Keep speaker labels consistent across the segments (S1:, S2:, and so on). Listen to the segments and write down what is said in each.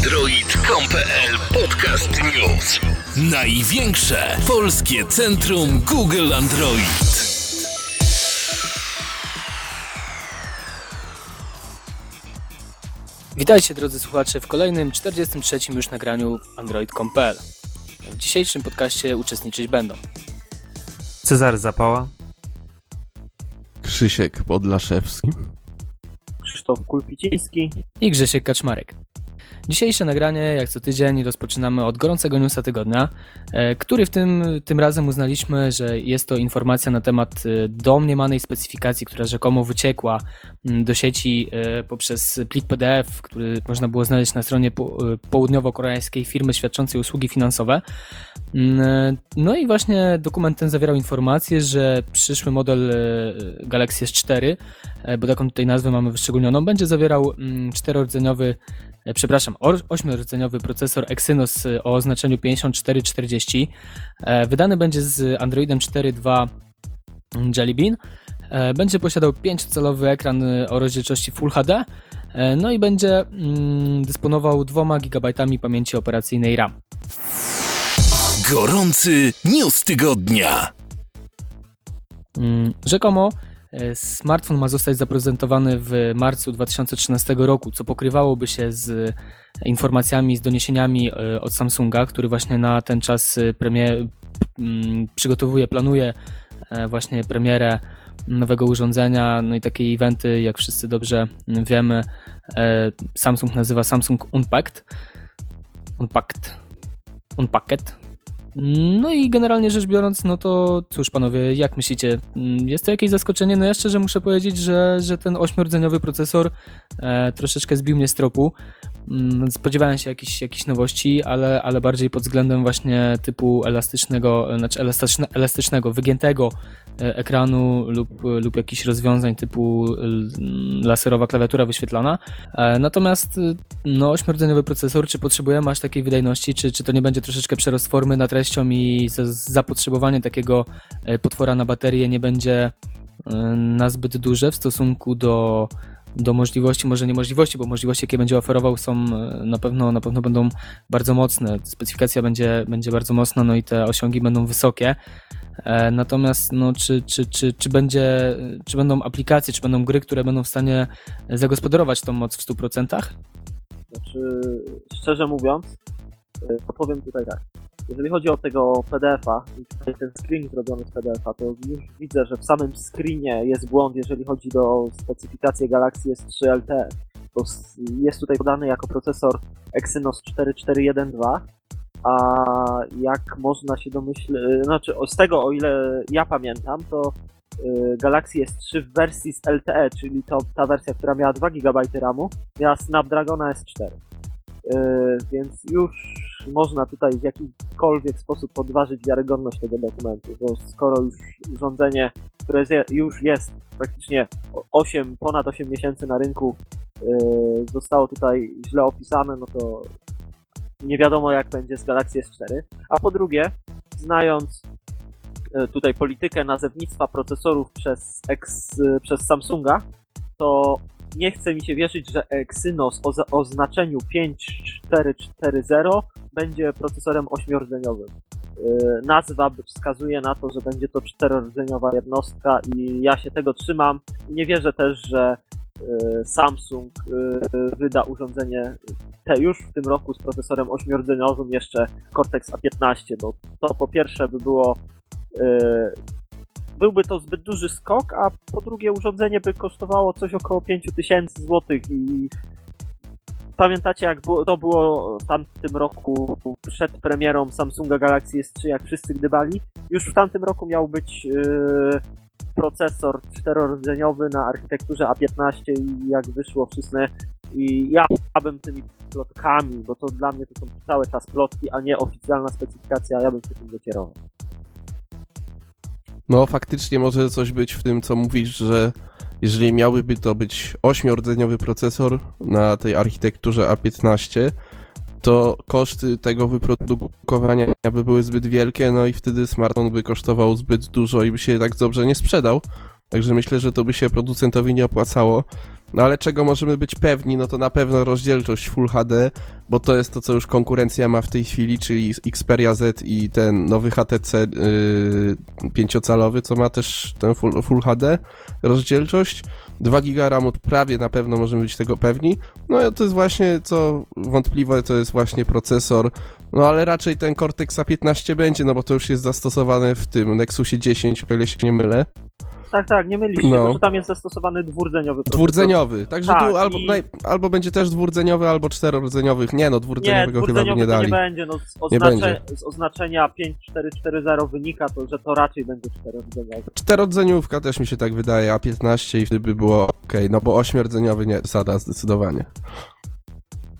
S1: Android.com.pl Podcast News. Największe polskie centrum Google Android.
S2: Witajcie drodzy słuchacze w kolejnym 43. już nagraniu Android.com.pl. W dzisiejszym podcaście uczestniczyć będą
S3: Cezary Zapała,
S4: Krzysiek Podlaszewski.
S5: Krzysztof Kulpiciński.
S2: i Grzesiek Kaczmarek. Dzisiejsze nagranie, jak co tydzień, rozpoczynamy od gorącego newsa tygodnia, e, który w tym, tym razem uznaliśmy, że jest to informacja na temat e, domniemanej specyfikacji, która rzekomo wyciekła m, do sieci e, poprzez plik PDF, który można było znaleźć na stronie po- południowo-koreańskiej firmy świadczącej usługi finansowe. Mm, No i właśnie dokument ten zawierał informację, że przyszły model Galaxy S4, e, bo taką tutaj nazwę mamy wyszczególnioną, będzie zawierał mm, czterordzeniowy przepraszam, or- ośmiordzeniowy procesor Exynos e, o oznaczeniu 5440. E, Wydany będzie z Androidem 4.2 Jelly Bean. E, Będzie posiadał 5-calowy ekran e, o rozdzielczości Full HD. e, No i będzie mm, dysponował 2 GB pamięci operacyjnej RAM.
S1: Gorący news tygodnia.
S2: Mm, Rzekomo e, smartfon ma zostać zaprezentowany w marcu 2013 roku, co pokrywałoby się z informacjami, z doniesieniami e, od Samsunga, który właśnie na ten czas e, premie, mm, przygotowuje, planuje e, właśnie premierę nowego urządzenia, no i takie eventy, jak wszyscy dobrze wiemy, e, Samsung nazywa Samsung Unpacked. Unpacked. Unpacked. No i generalnie rzecz biorąc, no to cóż panowie, jak myślicie, mm, jest to jakieś zaskoczenie? No ja szczerze muszę powiedzieć, że, że ten ośmiordzeniowy procesor e, troszeczkę zbił mnie z tropu. Mm, Spodziewałem się jakichś, jakichś nowości, ale, ale bardziej pod względem właśnie typu elastycznego, znaczy elastyczne, elastycznego, wygiętego ekranu lub, lub jakichś rozwiązań typu l- laserowa klawiatura wyświetlana. E, Natomiast no, ośmiordzeniowy procesor, czy potrzebujemy aż takiej wydajności, czy, czy to nie będzie troszeczkę przerost formy nad treścią i za- zapotrzebowanie takiego e, potwora na baterię nie będzie e, na zbyt duże w stosunku do, do możliwości, może nie możliwości, bo możliwości, jakie będzie oferował są e, na pewno, na pewno będą bardzo mocne. Specyfikacja będzie, będzie bardzo mocna, no i te osiągi będą wysokie. E, Natomiast no, czy, czy, czy, czy, będzie, czy będą aplikacje, czy będą gry, które będą w stanie zagospodarować tą moc w 100%?
S5: Znaczy, szczerze mówiąc, to powiem tutaj tak. Jeżeli chodzi o tego PDF-a, ten screen zrobiony z PDF-a, to już widzę, że w samym screenie jest błąd, jeżeli chodzi o specyfikację Galaxy S3 LTE. Bo jest tutaj podany jako procesor Exynos 4412, a jak można się domyśleć, znaczy z tego o ile ja pamiętam, to y, Galaxy S3 w wersji z LTE, czyli to ta wersja, która miała 2 GB RAMu, miała Snapdragona S4. Yy, więc już można tutaj w jakikolwiek sposób podważyć wiarygodność tego dokumentu, bo skoro już urządzenie, które już jest praktycznie 8, ponad 8 miesięcy na rynku, yy, zostało tutaj źle opisane, no to nie wiadomo jak będzie z Galaxy S4. A po drugie, znając yy, tutaj politykę nazewnictwa procesorów przez, ex, yy, przez Samsunga, to nie chce mi się wierzyć, że Exynos o za- oznaczeniu 5440 będzie procesorem ośmiordzeniowym. Yy, Nazwa wskazuje na to, że będzie to czterordzeniowa jednostka i ja się tego trzymam. Nie wierzę też, że yy, Samsung yy, wyda urządzenie te już w tym roku z procesorem ośmiordzeniowym jeszcze Cortex A15, bo to po pierwsze by było byłby to zbyt duży skok, a po drugie urządzenie by kosztowało coś około 5000 zł i pamiętacie jak to było w tamtym roku przed premierą Samsunga Galaxy S3, jak wszyscy gdybali? Już w tamtym roku miał być yy, procesor czterordzeniowy na architekturze A15 i jak wyszło wszyscy i ja bym tymi plotkami, bo to dla mnie to są cały czas plotki, a nie oficjalna specyfikacja, ja bym się tym dokierował.
S4: No faktycznie może coś być w tym, co mówisz, że jeżeli miałby to być ośmiordzeniowy procesor na tej architekturze A15, to koszty tego wyprodukowania by były zbyt wielkie, no i wtedy smartfon by kosztował zbyt dużo i by się tak dobrze nie sprzedał. Także myślę, że to by się producentowi nie opłacało. No ale czego możemy być pewni, no to na pewno rozdzielczość Full HD, bo to jest to, co już konkurencja ma w tej chwili, czyli Xperia Z i ten nowy HTC yy, 5-calowy, co ma też ten Full, full HD rozdzielczość. 2 giga RAMu prawie na pewno możemy być tego pewni. No to jest właśnie, co wątpliwe, to jest właśnie procesor. No ale raczej ten Cortex A15 będzie, no bo to już jest zastosowane w tym Nexusie 10, o ile się nie mylę.
S5: Tak, tak, nie mylisz
S4: No.
S5: że tam jest zastosowany dwurdzeniowy.
S4: Dwurdzeniowy, także
S5: Tak,
S4: tu albo,
S5: i-
S4: naj, albo będzie też dwurdzeniowy, albo czterodzeniowych. Nie no,
S5: Nie,
S4: dwurdzeniowego chyba by nie dali.
S5: nie będzie, no z,
S4: Nie
S5: oznacze,
S4: będzie.
S5: z oznaczenia 5440 wynika to, że to raczej będzie czterodzeniowy.
S4: Czterodzeniówka też mi się tak wydaje, a 15 i wtedy by było ok, no bo ośmiordzeniowy nie, sada zdecydowanie.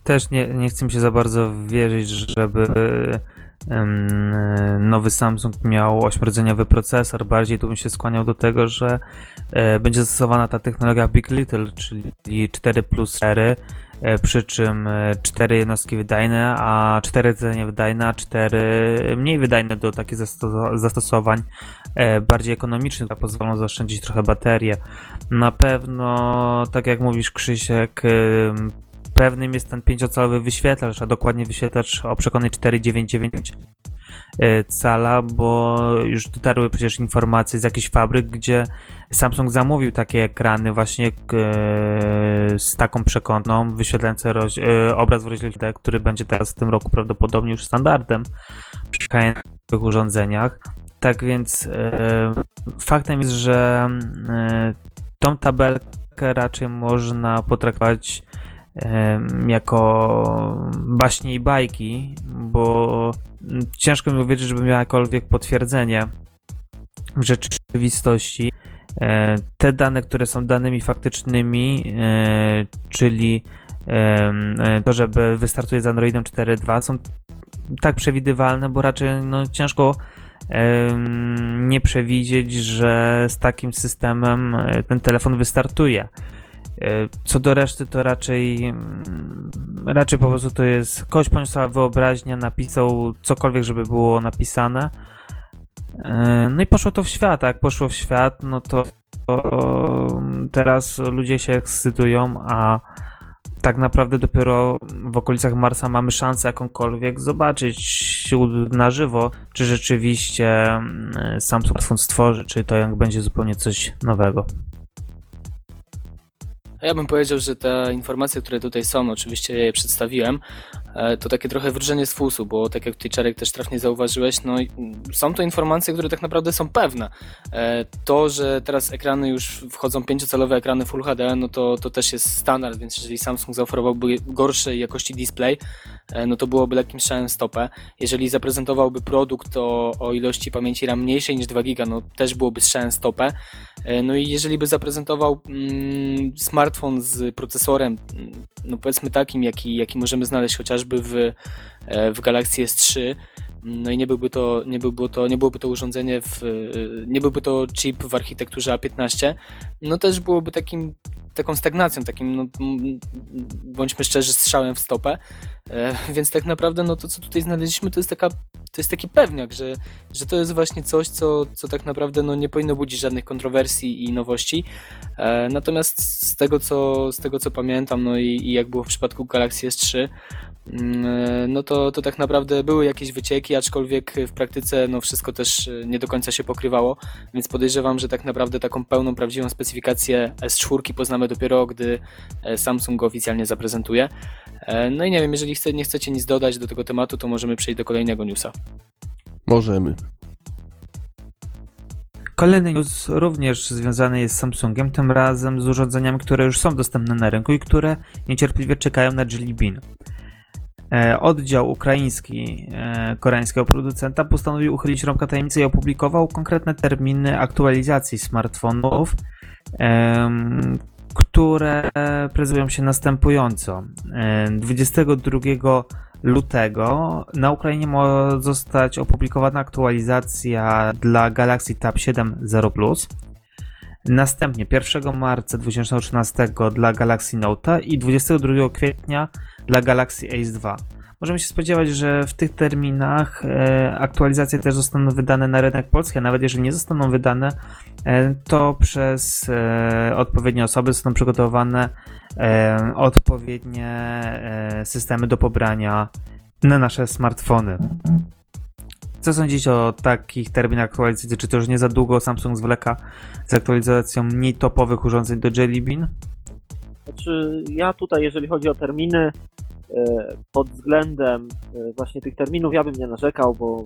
S3: Też nie, nie chcę mi się za bardzo wierzyć, żeby nowy Samsung miał ośmiordzeniowy procesor. Bardziej tu bym się skłaniał do tego, że e, będzie zastosowana ta technologia Big Little, czyli 4 plus 4, e, przy czym 4 jednostki wydajne, a 4 rdzenie wydajne, a 4 mniej wydajne do takich zasto- zastosowań e, bardziej ekonomicznych, które pozwolą zaoszczędzić trochę baterię. Na pewno, tak jak mówisz Krzysiek, pewnym jest ten 5-calowy wyświetlacz, a dokładnie wyświetlacz o przekonanej 499 e, cala, bo już dotarły przecież informacje z jakichś fabryk, gdzie Samsung zamówił takie ekrany właśnie e, z taką przekątną, wyświetlające e, obraz w rozdzielczości, który będzie teraz w tym roku prawdopodobnie już standardem przy high-endowych urządzeniach. Tak więc faktem jest, że e, tą tabelkę raczej można potraktować jako baśnie i bajki, bo ciężko mi uwierzyć, żeby miała jakiekolwiek potwierdzenie w rzeczywistości. E, Te dane, które są danymi faktycznymi, e, czyli e, to, że wystartuje z Androidem 4.2 są tak przewidywalne, bo raczej no, ciężko nie przewidzieć, że z takim systemem ten telefon wystartuje. Co do reszty, to raczej mm, raczej po prostu to jest ktoś poniosła wyobraźnia, napisał cokolwiek, żeby było napisane. E, No i poszło to w świat, a jak poszło w świat, no to, to teraz ludzie się ekscytują, a tak naprawdę dopiero w okolicach Marsa mamy szansę jakąkolwiek zobaczyć na żywo, czy rzeczywiście mm, Samsung smartfon stworzy, czy to jak będzie zupełnie coś nowego.
S2: Ja bym powiedział, że te informacje, które tutaj są, oczywiście ja je przedstawiłem, to takie trochę wróżenie z fusu, bo tak jak tutaj Czarek też trafnie zauważyłeś, no są to informacje, które tak naprawdę są pewne. E, To, że teraz ekrany już wchodzą pięciocalowe ekrany Full HD, no to, to też jest standard, więc jeżeli Samsung zaoferowałby gorszej jakości display, e, no to byłoby lekkim strzałem stopę. Jeżeli zaprezentowałby produkt o, o ilości pamięci RAM mniejszej niż 2 GB, no też byłoby strzałem stopę. E, No i jeżeli by zaprezentował mm, smartfon z procesorem, mm, no powiedzmy takim, jaki, jaki możemy znaleźć chociażby w, e, w Galaxy S3, no i nie byłby to, nie byłby to, nie byłoby to urządzenie w, e, nie byłby to chip w architekturze A15, no też byłoby takim, taką stagnacją, takim, no, bądźmy szczerzy, strzałem w stopę, więc tak naprawdę no to, co tutaj znaleźliśmy, to jest taka to jest taki pewniak, że, że to jest właśnie coś, co, co tak naprawdę no, nie powinno budzić żadnych kontrowersji i nowości. E, natomiast z tego, co, z tego, co pamiętam, no i, i jak było w przypadku Galaxy S3, mm, e, no to, to tak naprawdę były jakieś wycieki, aczkolwiek w praktyce no, wszystko też e, nie do końca się pokrywało, więc podejrzewam, że tak naprawdę taką pełną, prawdziwą specyfikację S4 poznamy dopiero, gdy e, Samsung go oficjalnie zaprezentuje. E, No i nie wiem, jeżeli chce, nie chcecie nic dodać do tego tematu, to możemy przejść do kolejnego newsa.
S4: Możemy.
S3: Kolejny news również związany jest z Samsungiem, tym razem z urządzeniami, które już są dostępne na rynku i które niecierpliwie czekają na Jelly Bean. E, Oddział ukraiński e, koreańskiego producenta postanowił uchylić rąbka tajemnicy i opublikował konkretne terminy aktualizacji smartfonów, które prezentują się następująco. E, 22 lutego na Ukrainie ma zostać opublikowana aktualizacja dla Galaxy Tab 7 Zero Plus. Następnie 1 marca 2013 dla Galaxy Note i 22 kwietnia dla Galaxy Ace 2. możemy się spodziewać, że w tych terminach e, aktualizacje też zostaną wydane na rynek polski, a nawet jeżeli nie zostaną wydane, e, to przez e, odpowiednie osoby zostaną przygotowane odpowiednie systemy do pobrania na nasze smartfony. Co sądzicie o takich terminach aktualizacji? Czy to już nie za długo Samsung zwleka z aktualizacją mniej topowych urządzeń do Jelly Bean?
S5: Znaczy, ja tutaj, jeżeli chodzi o terminy, pod względem e, właśnie tych terminów, ja bym nie narzekał, bo e,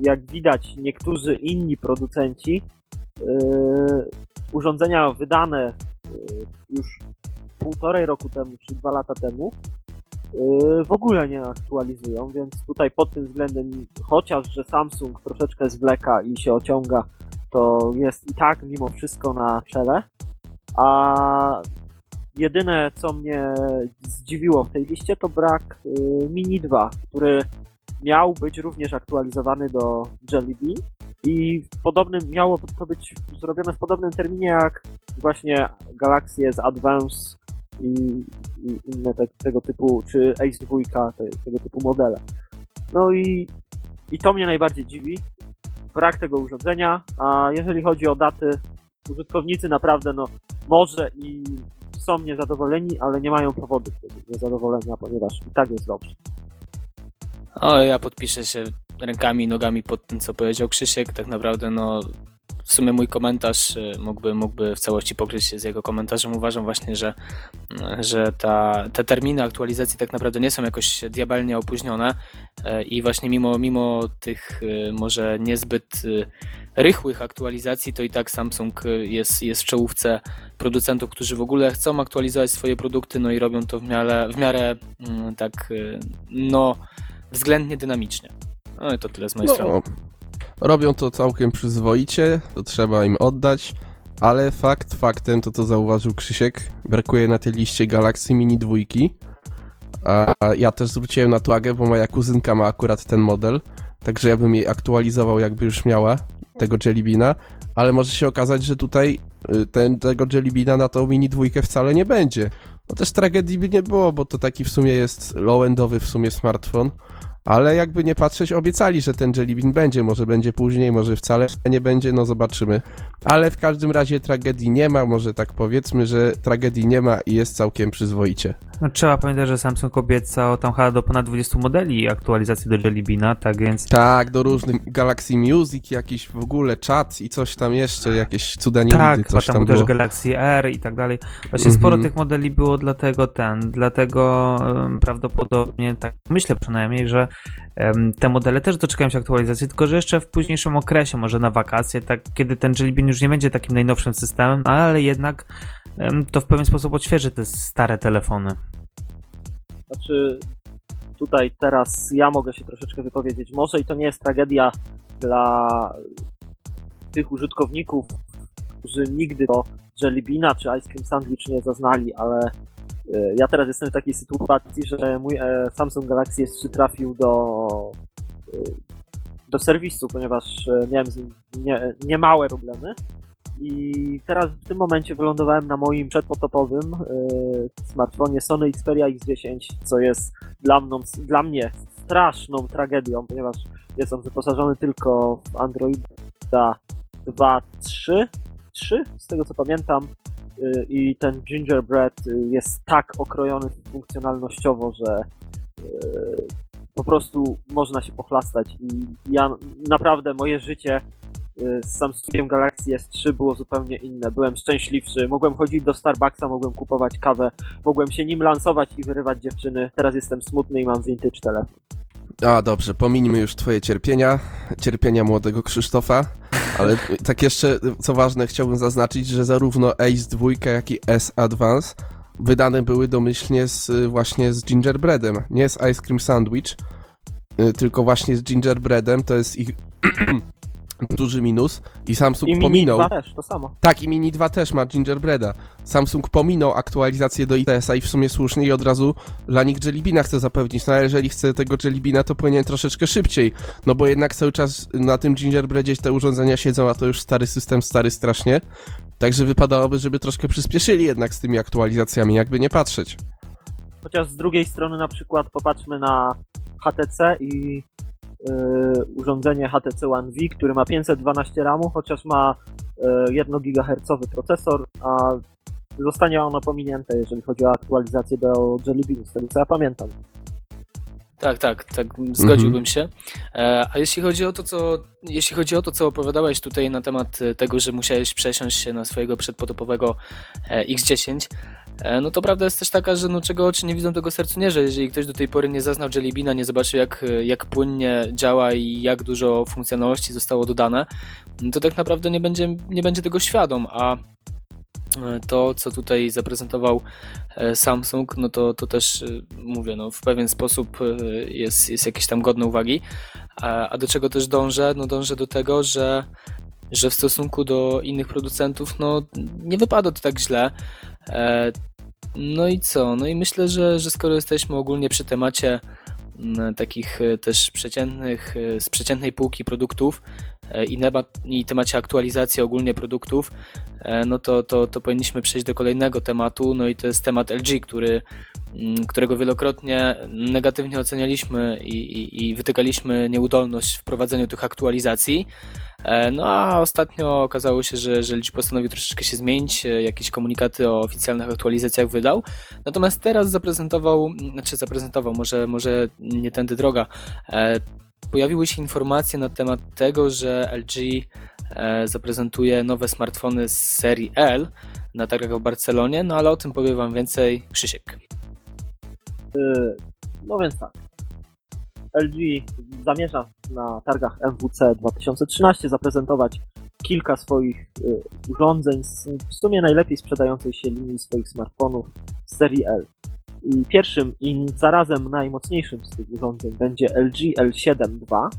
S5: jak widać, niektórzy inni producenci e, urządzenia wydane e, już półtorej roku temu, czy dwa lata temu, e, w ogóle nie aktualizują, więc tutaj pod tym względem, chociaż że Samsung troszeczkę zwleka i się ociąga, to jest i tak mimo wszystko na czele. A jedyne, co mnie zdziwiło w tej liście, to brak y, Mini 2, który miał być również aktualizowany do Jelly Bean i podobnym, miało to być zrobione w podobnym terminie jak właśnie Galaxy S Advance i, i inne te, tego typu, czy Ace 2, te, tego typu modele. No i, i to mnie najbardziej dziwi. Brak tego urządzenia, a jeżeli chodzi o daty, użytkownicy naprawdę no może i są niezadowoleni, ale nie mają powodów do niezadowolenia, ponieważ i tak jest dobrze.
S2: O, ja podpiszę się rękami i nogami pod tym, co powiedział Krzysiek. Tak naprawdę, no, w sumie mój komentarz y, mógłby, mógłby w całości pokryć się z jego komentarzem. Uważam właśnie, że, y, że ta, te terminy aktualizacji tak naprawdę nie są jakoś diabelnie opóźnione y, i właśnie mimo, mimo tych może niezbyt rychłych aktualizacji, to i tak Samsung jest, jest w czołówce producentów, którzy w ogóle chcą aktualizować swoje produkty, no i robią to w miarę, w miarę mm, tak, no, względnie dynamicznie. No i to tyle z mojej strony.
S4: Robią to całkiem przyzwoicie, to trzeba im oddać, ale fakt faktem, to to zauważył Krzysiek, brakuje na tej liście Galaxy Mini 2. A ja też zwróciłem na to uwagę, bo moja kuzynka ma akurat ten model, także ja bym jej aktualizował jakby już miała tego Jellybeana, ale może się okazać, że tutaj y, ten, tego Jellybeana na tą Mini 2 wcale nie będzie. No też tragedii by nie było, bo to taki w sumie jest low-endowy w sumie smartfon, ale jakby nie patrzeć, obiecali, że ten Jelly Bean będzie, może będzie później, może wcale nie będzie, no zobaczymy. Ale w każdym razie tragedii nie ma, może tak powiedzmy, że tragedii nie ma i jest całkiem przyzwoicie.
S3: No, trzeba pamiętać, że Samsung obiecał tam chyba do ponad 20 modeli aktualizacji do Jelly Beana, tak więc
S4: Tak, do różnych Galaxy Music, jakiś w ogóle czat i coś tam jeszcze, jakieś cuda
S3: tak, chyba
S4: coś
S3: tam
S4: tam
S3: też. Galaxy R i tak dalej. Właśnie sporo
S4: Mhm.
S3: tych modeli było dlatego ten, dlatego em, prawdopodobnie, tak myślę przynajmniej, że te modele też doczekają się aktualizacji, tylko że jeszcze w późniejszym okresie, może na wakacje, tak, kiedy ten Jelly już nie będzie takim najnowszym systemem, ale jednak to w pewien sposób odświeży te stare telefony.
S5: Znaczy, tutaj teraz ja mogę się troszeczkę wypowiedzieć. Może i to nie jest tragedia dla tych użytkowników, którzy nigdy do Jelly Beana czy Ice Cream Sandwich nie zaznali, ale ja teraz jestem w takiej sytuacji, że mój e, Samsung Galaxy S3 trafił do, e, do serwisu, ponieważ e, miałem z nim nie, niemałe problemy. I teraz w tym momencie wylądowałem na moim przedpotopowym e, smartfonie Sony Xperia X10, co jest dla, mną, dla mnie straszną tragedią, ponieważ jest on wyposażony tylko w Androida 2.3, 3, z tego co pamiętam, i ten Gingerbread y, jest tak okrojony funkcjonalnościowo, że y, po prostu można się pochlastać i ja naprawdę moje życie y, z Samsungiem Galaxy S3 było zupełnie inne. Byłem szczęśliwszy, mogłem chodzić do Starbucksa, mogłem kupować kawę, mogłem się nim lansować i wyrywać dziewczyny. Teraz jestem smutny i mam vintage telefon.
S4: A dobrze, pomińmy już twoje cierpienia, cierpienia młodego Krzysztofa, ale tak jeszcze, co ważne, chciałbym zaznaczyć, że zarówno Ace 2, jak i S Advance wydane były domyślnie z, właśnie z gingerbreadem, nie z Ice Cream Sandwich, y, tylko właśnie z gingerbreadem, to jest ich duży minus i Samsung
S5: I Mini
S4: pominął...
S5: 2 też, to samo.
S4: Tak, i Mini 2 też ma Gingerbreada. Samsung pominął aktualizację do ITS-a i w sumie słusznie i od razu dla nich Jellybina chce zapewnić. No ale jeżeli chce tego Jellybina, to powinien troszeczkę szybciej. No bo jednak cały czas na tym Gingerbreadzie te urządzenia siedzą, a to już stary system, stary strasznie. Także wypadałoby, żeby troszkę przyspieszyli jednak z tymi aktualizacjami, jakby nie patrzeć.
S5: chociaż z drugiej strony na przykład popatrzmy na HTC i urządzenie HTC One V, który ma 512 RAMu, chociaż ma y, 1 GHz procesor, a zostanie ono pominięte, jeżeli chodzi o aktualizację do Jelly Bean, z tego co ja pamiętam.
S2: Tak, tak, tak, zgodziłbym się. E, A jeśli chodzi o to, co jeśli chodzi o to, co opowiadałeś tutaj na temat e, tego, że musiałeś przesiąść się na swojego przedpotopowego e, X10, e, no to prawda jest też taka, że no czego oczy nie widzą, tego sercu nie, że jeżeli ktoś do tej pory nie zaznał Jelly nie zobaczył jak, e, jak płynnie działa i jak dużo funkcjonalności zostało dodane, no to tak naprawdę nie będzie, nie będzie tego świadom, a e, to, co tutaj zaprezentował e, Samsung, no to, to też e, mówię, no w pewien sposób e, jest, jest jakieś tam godne uwagi. A, a do czego też dążę? No dążę do tego, że, że w stosunku do innych producentów, no nie wypada to tak źle. E, No i co? No i myślę, że, że skoro jesteśmy ogólnie przy temacie m, takich e, też przeciętnych, e, z przeciętnej półki produktów e, i, nema, i temacie aktualizacji ogólnie produktów, e, no to, to, to powinniśmy przejść do kolejnego tematu, no i to jest temat LG, który, którego wielokrotnie negatywnie ocenialiśmy i, i, i wytykaliśmy nieudolność w prowadzeniu tych aktualizacji. E, No a ostatnio okazało się, że, że LG postanowił troszeczkę się zmienić, e, jakieś komunikaty o oficjalnych aktualizacjach wydał. Natomiast teraz zaprezentował, znaczy zaprezentował, może, może nie tędy droga. e, Pojawiły się informacje na temat tego, że LG zaprezentuje nowe smartfony z serii L na targach w Barcelonie, no ale o tym powie Wam więcej Krzysiek.
S5: Y, No więc tak. LG zamierza na targach MWC 2013 zaprezentować kilka swoich y, urządzeń w sumie najlepiej sprzedającej się linii swoich smartfonów z serii L. I pierwszym i zarazem najmocniejszym z tych urządzeń będzie LG L7 II,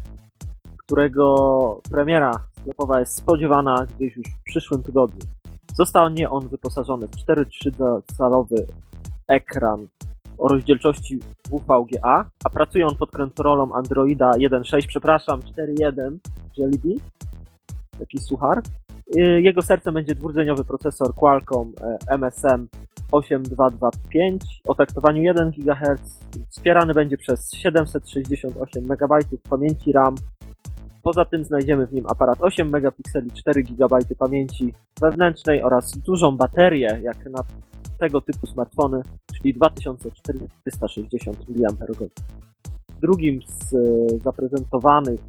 S5: którego premiera sklepowa jest spodziewana gdzieś już w przyszłym tygodniu. Zostanie on wyposażony w 4,3-calowy ekran o rozdzielczości WVGA, a pracuje on pod kontrolą Androida 1.6, przepraszam, 4.1 Jelly taki suchar. Y, Jego sercem będzie dwurdzeniowy procesor Qualcomm e, MSM 8225 o taktowaniu 1 GHz. Wspierany będzie przez 768 MB pamięci RAM. Poza tym znajdziemy w nim aparat 8 megapikseli, 4 GB pamięci wewnętrznej oraz dużą baterię, jak na tego typu smartfony, czyli 2460 mAh. Drugim z e, zaprezentowanych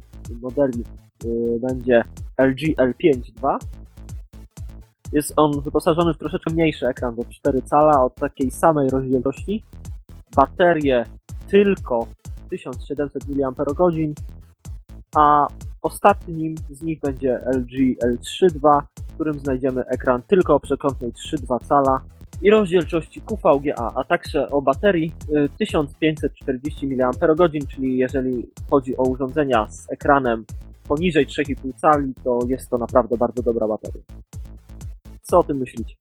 S5: modeli e, będzie LG L5 II. Jest on wyposażony w troszeczkę mniejszy ekran, bo 4 cala o takiej samej rozdzielczości. Baterię tylko 1700 mAh, a ostatnim z nich będzie LG L3 II, w którym znajdziemy ekran tylko o przekątnej 3,2 cala i rozdzielczości QVGA, a także o baterii y, 1540 mAh, czyli jeżeli chodzi o urządzenia z ekranem poniżej 3,5 cali, to jest to naprawdę bardzo dobra bateria. Co o tym myślicie?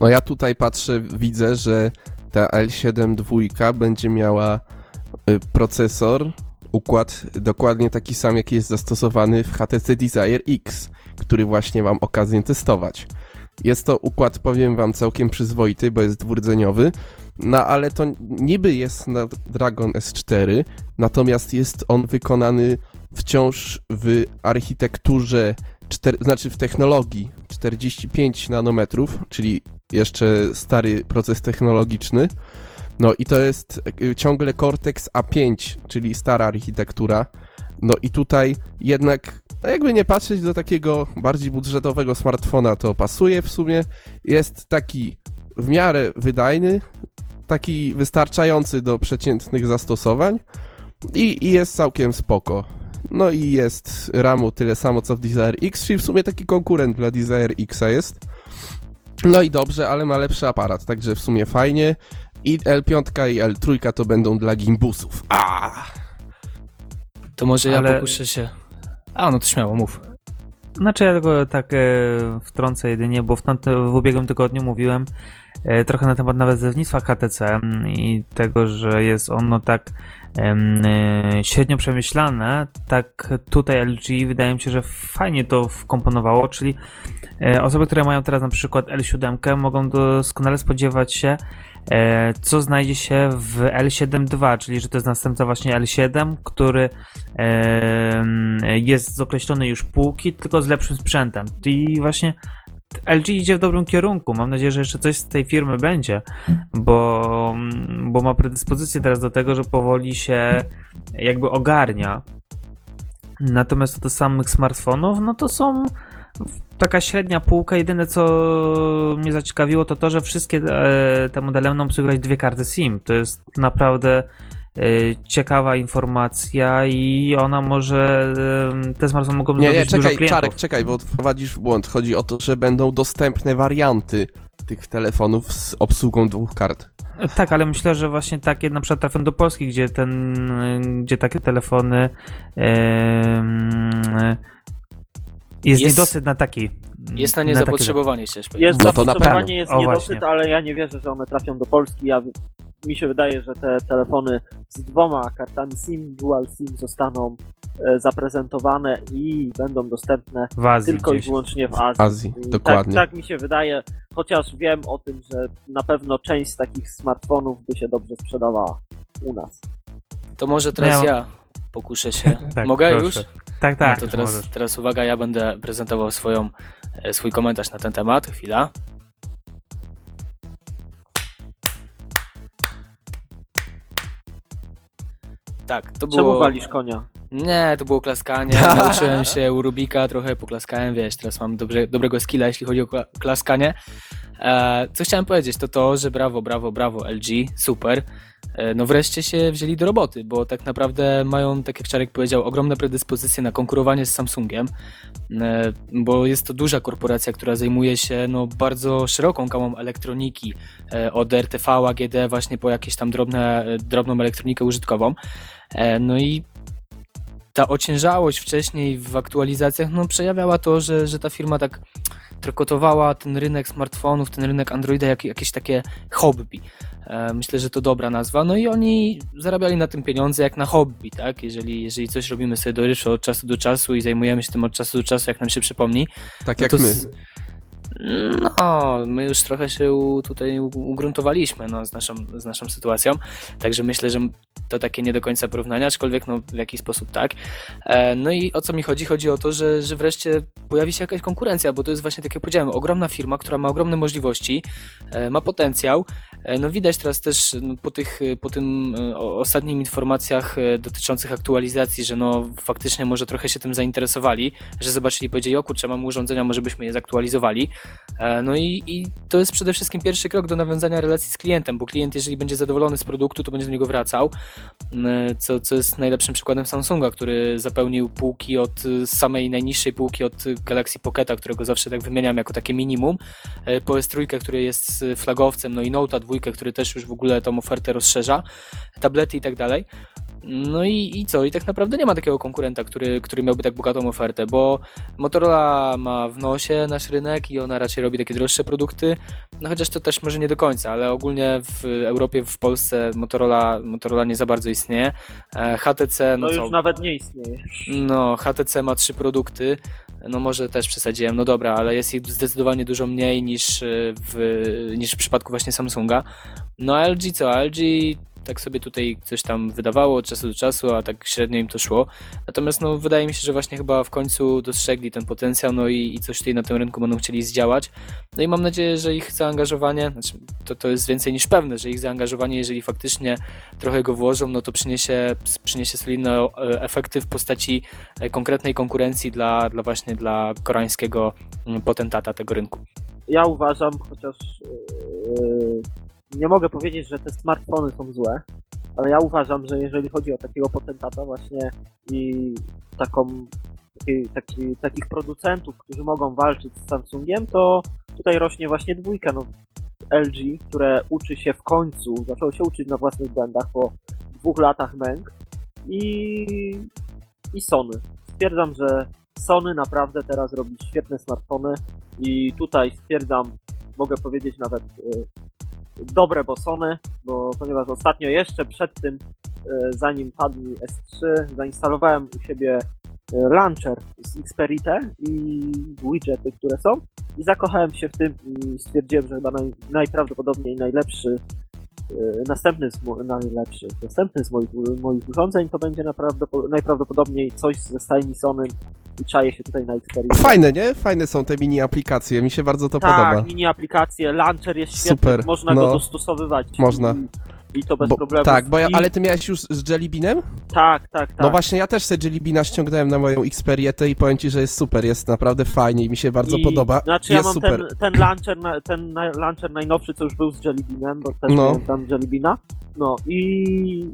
S4: No ja tutaj patrzę, widzę, że ta L7 dwójka będzie miała y, procesor, układ dokładnie taki sam, jaki jest zastosowany w HTC Desire X, który właśnie mam okazję testować. Jest to układ, powiem wam, całkiem przyzwoity, bo jest dwurdzeniowy, no ale to niby jest na Dragon S4, natomiast jest on wykonany wciąż w architekturze, czter, znaczy w technologii 45 nanometrów, czyli jeszcze stary proces technologiczny. No i to jest y, ciągle Cortex A5, czyli stara architektura. No i tutaj jednak, no jakby nie patrzeć do takiego bardziej budżetowego smartfona, to pasuje w sumie. Jest taki w miarę wydajny, taki wystarczający do przeciętnych zastosowań i, i jest całkiem spoko. No i jest RAMu tyle samo co w Desire X, czyli w sumie taki konkurent dla Desire Xa jest. No i dobrze, ale ma lepszy aparat, także w sumie fajnie. I L5 i L3 to będą dla gimbusów. A!
S2: To może ja
S3: Ale-
S2: pokuszę się. A, no to śmiało, mów.
S3: Znaczy ja tylko tak e, wtrącę jedynie, bo w, tamtym, w ubiegłym tygodniu mówiłem e, trochę na temat nazewnictwa HTC mm, i tego, że jest ono tak e, średnio przemyślane, tak tutaj LG wydaje mi się, że fajnie to wkomponowało, czyli e, osoby, które mają teraz na przykład L7 mogą doskonale spodziewać się co znajdzie się w L7 II, czyli że to jest następca właśnie L7, który e, jest z określonej już półki, tylko z lepszym sprzętem. I właśnie LG idzie w dobrym kierunku. Mam nadzieję, że jeszcze coś z tej firmy będzie, bo, bo ma predyspozycję teraz do tego, że powoli się jakby ogarnia. Natomiast do samych smartfonów, no to są taka średnia półka. Jedyne co mnie zaciekawiło, to to, że wszystkie e, te modele będą obsługiwać dwie karty SIM. To jest naprawdę e, ciekawa informacja i ona może. e, Te smartfony mogą
S4: Nie, nie,
S3: dużo
S4: czekaj,
S3: klientów.
S4: Czarek, czekaj, bo wprowadzisz w błąd. Chodzi o to, że będą dostępne warianty tych telefonów z obsługą dwóch kart.
S3: Tak, ale myślę, że właśnie takie na przykład trafią do Polski, gdzie ten, gdzie takie telefony em, jest,
S2: Jest-
S3: niedosyt na taki.
S2: Jest na nie zapotrzebowanie, chciałeś powiedzieć.
S5: Jest
S4: No to
S5: zapotrzebowanie, jest
S3: O,
S5: niedosyt,
S3: właśnie.
S5: ale ja nie wierzę, że one trafią do Polski. Ja, mi się wydaje, że te telefony z dwoma kartami SIM, Dual SIM zostaną e, zaprezentowane i będą dostępne
S3: W Azji
S5: tylko i
S3: gdzieś.
S5: wyłącznie w Azji.
S4: Azji,
S5: I
S4: dokładnie.
S5: Tak, tak mi się wydaje, chociaż wiem o tym, że na pewno część z takich smartfonów by się dobrze sprzedawała u nas.
S2: To może teraz
S3: Ja-
S2: ja pokuszę się.
S3: Tak,
S2: Mogę
S3: proszę.
S2: już?
S3: Tak, tak.
S2: no to teraz, teraz uwaga, ja będę prezentował swoją, e, swój komentarz na ten temat. Chwila. Tak, to było...
S5: Czemu walisz konia?
S2: Nie, to było klaskanie. Nauczyłem się u Rubika, trochę poklaskałem, wiesz, teraz mam dobre, dobrego skilla, jeśli chodzi o kla- klaskanie. E, co chciałem powiedzieć, to to, że brawo, brawo, brawo LG, super. E, no wreszcie się wzięli do roboty, bo tak naprawdę mają, tak jak Czarek powiedział, ogromne predyspozycje na konkurowanie z Samsungiem, e, bo jest to duża korporacja, która zajmuje się no, bardzo szeroką gamą elektroniki, e, od RTV, AGD, właśnie po jakieś tam drobne, drobną elektronikę użytkową. No i ta ociężałość wcześniej w aktualizacjach no, przejawiała to, że, że ta firma tak trokotowała ten rynek smartfonów, ten rynek Androida jak jakieś takie hobby. E, Myślę, że to dobra nazwa. No i oni zarabiali na tym pieniądze jak na hobby, tak? Jeżeli, jeżeli coś robimy sobie do ryszu od czasu do czasu i zajmujemy się tym od czasu do czasu, jak nam się przypomni,
S4: Tak
S2: no
S4: jak my.
S2: No, my już trochę się tutaj ugruntowaliśmy no, z, naszą, z naszą sytuacją, także myślę, że to takie nie do końca porównania, aczkolwiek no, w jakiś sposób tak. E, no i o co mi chodzi? Chodzi o to, że, że wreszcie pojawi się jakaś konkurencja, bo to jest właśnie, tak jak powiedziałem, ogromna firma, która ma ogromne możliwości, e, ma potencjał. E, no widać teraz też no, po, tych, po tym e, o- ostatnim informacjach e, dotyczących aktualizacji, że no faktycznie może trochę się tym zainteresowali, że zobaczyli, powiedzieli, o kurczę, mamy urządzenia, może byśmy je zaktualizowali. E, No i, i to jest przede wszystkim pierwszy krok do nawiązania relacji z klientem, bo klient, jeżeli będzie zadowolony z produktu, to będzie do niego wracał, E, co, co jest najlepszym przykładem Samsunga, który zapełnił półki od e, samej najniższej półki od Galaxy Pocketa, którego zawsze tak wymieniam jako takie minimum, e, po S3, który jest e, flagowcem, no i Note 2, który też już w ogóle tą ofertę rozszerza, tablety i tak dalej. No i, i co? I tak naprawdę nie ma takiego konkurenta, który, który miałby tak bogatą ofertę, bo Motorola ma w nosie nasz rynek i ona raczej robi takie droższe produkty, no chociaż to też może nie do końca, ale ogólnie w Europie, w Polsce Motorola, Motorola nie za bardzo istnieje. E, HTC, no
S5: To
S2: co?
S5: już nawet nie istnieje.
S2: No, HTC ma trzy produkty. No może też przesadziłem, no dobra, ale jest ich zdecydowanie dużo mniej niż y, w, niż w przypadku właśnie Samsunga. No a LG co? LG tak sobie tutaj coś tam wydawało od czasu do czasu, a tak średnio im to szło. Natomiast no wydaje mi się, że właśnie chyba w końcu dostrzegli ten potencjał, no i, i coś tutaj na tym rynku będą chcieli zdziałać. No i mam nadzieję, że ich zaangażowanie, znaczy to, to jest więcej niż pewne, że ich zaangażowanie, jeżeli faktycznie trochę go włożą, no to przyniesie, przyniesie solidne e, efekty w postaci e, konkretnej konkurencji dla, dla właśnie dla koreańskiego mm, potentata tego rynku.
S5: Ja uważam, chociaż yy, nie mogę powiedzieć, że te smartfony są złe, ale ja uważam, że jeżeli chodzi o takiego potentata właśnie i taką, taki, taki, takich producentów, którzy mogą walczyć z Samsungiem, to tutaj rośnie właśnie dwójka. No, LG, które uczy się w końcu, zaczęło się uczyć na własnych błędach po dwóch latach męk i, i Sony. Stwierdzam, że Sony naprawdę teraz robi świetne smartfony i tutaj stwierdzam, mogę powiedzieć nawet y, dobre, bo Sony, bo ponieważ ostatnio jeszcze przed tym, y, zanim padł mi S3, zainstalowałem u siebie y, launcher z Xperitę i widgety, które są. I zakochałem się w tym i stwierdziłem, że chyba naj, najprawdopodobniej najlepszy następny z najlepszy, następny z moich, moich urządzeń to będzie naprawdę, najprawdopodobniej coś ze stajni Sony i czaję się tutaj na Xperia.
S4: Fajne, nie? Fajne są te mini aplikacje, mi się bardzo to
S5: tak,
S4: podoba.
S5: mini aplikacje, launcher jest świetny,
S4: Super,
S5: można
S4: no.
S5: go dostosowywać.
S4: Można.
S5: I, i to bez
S4: Bo,
S5: problemu.
S4: tak, bo ja,
S5: I,
S4: ale ty miałeś już z Jellybeanem?
S5: Tak, tak, tak.
S4: No właśnie, ja też sobie Jellybeana ściągnąłem na moją Xperietę i powiem ci, że jest super, jest naprawdę fajnie i mi się bardzo
S5: I,
S4: podoba.
S5: Znaczy ja
S4: jest
S5: mam
S4: super.
S5: ten, ten launcher, na- ten na- launcher najnowszy, co już był z Jellybeanem, bo też
S4: No.
S5: miałem tam Jellybeana. No i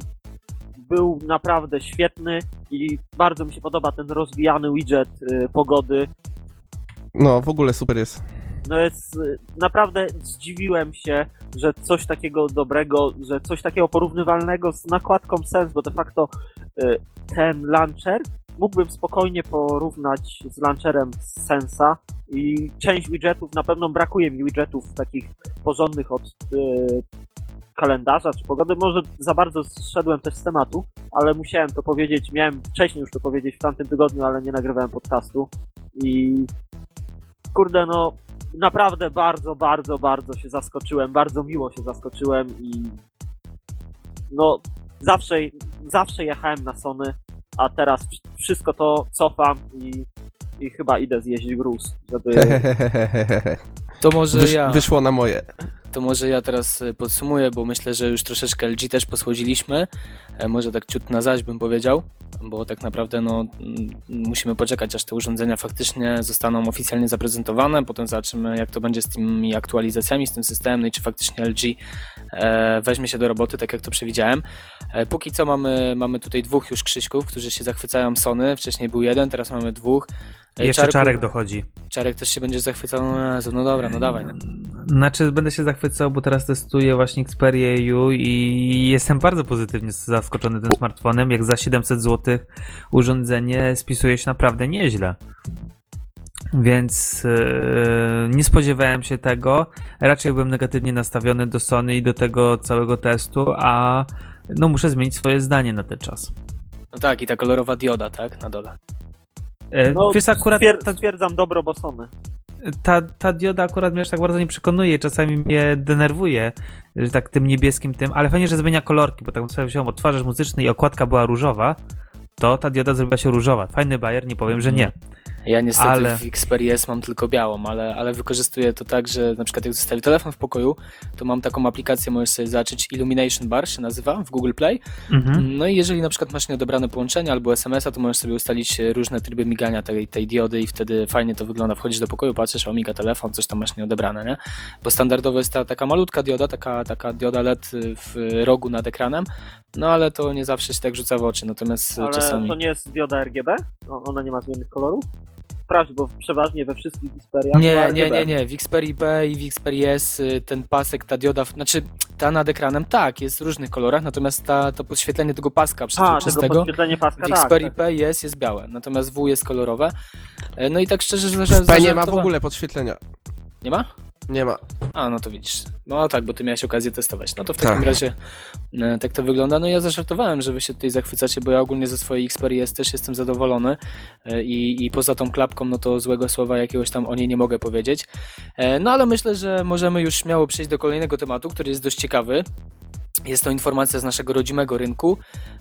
S5: był naprawdę świetny i bardzo mi się podoba ten rozwijany widget y, pogody.
S4: No, w ogóle super jest.
S5: No jest, naprawdę zdziwiłem się, że coś takiego dobrego, że coś takiego porównywalnego z nakładką Sense, bo de facto y, ten launcher mógłbym spokojnie porównać z launcherem Sensa i część widgetów, na pewno brakuje mi widgetów takich porządnych od y, kalendarza czy pogody. Może za bardzo zszedłem też z tematu, ale musiałem to powiedzieć, miałem wcześniej już to powiedzieć w tamtym tygodniu, ale nie nagrywałem podcastu i kurde no naprawdę bardzo, bardzo, bardzo się zaskoczyłem, bardzo miło się zaskoczyłem i no zawsze, zawsze jechałem na Sony, a teraz wszystko to cofam i, i chyba idę zjeść gruz, żeby...
S2: To może
S4: Wysz,
S2: ja.
S4: Wyszło na moje.
S2: To może ja teraz e, podsumuję, bo myślę, że już troszeczkę LG też posłodziliśmy. E, Może tak ciut na zaś bym powiedział, bo tak naprawdę no, mm, musimy poczekać, aż te urządzenia faktycznie zostaną oficjalnie zaprezentowane. Potem zobaczymy, jak to będzie z tymi aktualizacjami, z tym systemem, no i czy faktycznie LG e, weźmie się do roboty, tak jak to przewidziałem. Póki co mamy, mamy tutaj dwóch już Krzyśków, którzy się zachwycają Sony. Wcześniej był jeden, teraz mamy dwóch.
S3: Jeszcze
S2: Czarku-
S3: Czarek dochodzi.
S2: Czarek też się będzie zachwycał. No, no dobra, no dawaj. No.
S3: Znaczy, będę się zachwycał, bo teraz testuję właśnie Xperia U i jestem bardzo pozytywnie zaskoczony tym smartfonem. Jak za 700 zł urządzenie spisuje się naprawdę nieźle. Więc e, nie spodziewałem się tego. Raczej byłem negatywnie nastawiony do Sony i do tego całego testu, a no muszę zmienić swoje zdanie na ten czas.
S2: no tak, i ta kolorowa dioda, tak, na dole.
S3: E,
S5: No,
S3: wiesz, akurat
S5: stwier-
S3: ta,
S5: stwierdzam dobro, bo Sony.
S3: ta, ta dioda akurat mnie aż tak bardzo nie przekonuje, czasami mnie denerwuje, że tak tym niebieskim tym, ale fajnie, że zmienia kolorki, bo tak sobie wziąłem odtwarzacz muzyczny i okładka była różowa, to ta dioda zrobiła się różowa. Fajny bajer, nie powiem, że nie.
S2: Ja niestety
S3: Ale-
S2: w Xperia S mam tylko białą, ale, ale wykorzystuję to tak, że na przykład jak zostawię telefon w pokoju, to mam taką aplikację, możesz sobie zacząć Illumination Bar się nazywa w Google Play.
S3: Mhm.
S2: No i jeżeli na przykład masz nieodebrane połączenie albo SMS-a, to możesz sobie ustalić e, różne tryby migania tej, tej diody i wtedy fajnie to wygląda. Wchodzisz do pokoju, patrzysz, o miga telefon, coś tam masz nieodebrane, nie? Bo standardowo jest ta taka malutka dioda, taka, taka dioda LED w rogu nad ekranem, no ale to nie zawsze się tak rzuca w oczy, natomiast
S5: Ale
S2: czasami...
S5: to nie jest dioda RGB? Ona nie ma zmiennych kolorów? Sprawdź, bo przeważnie we wszystkich Xperiach ma
S2: Nie, nie, nie, nie. W Xperia B i w Xperia S y, ten pasek, ta dioda, znaczy ta nad ekranem tak, jest w różnych kolorach, natomiast ta, to podświetlenie tego paska przezroczystego
S5: podświetlenie paska,
S2: w
S5: tak.
S2: Xperia
S5: tak.
S2: P jest, jest białe, natomiast W jest kolorowe. E, No i tak szczerze, że że-
S4: W P nie ma w ogóle podświetlenia.
S2: Nie ma?
S4: Nie ma.
S2: A, no to widzisz. No tak, bo ty miałeś okazję testować. No to w takim
S4: Tak.
S2: razie e, tak to wygląda. No ja zażartowałem, że wy się tutaj zachwycacie, bo ja ogólnie ze swojej Xperia S też jestem zadowolony e, i, i poza tą klapką, no to złego słowa jakiegoś tam o niej nie mogę powiedzieć. E, No ale myślę, że możemy już śmiało przejść do kolejnego tematu, który jest dość ciekawy. Jest to informacja z naszego rodzimego rynku.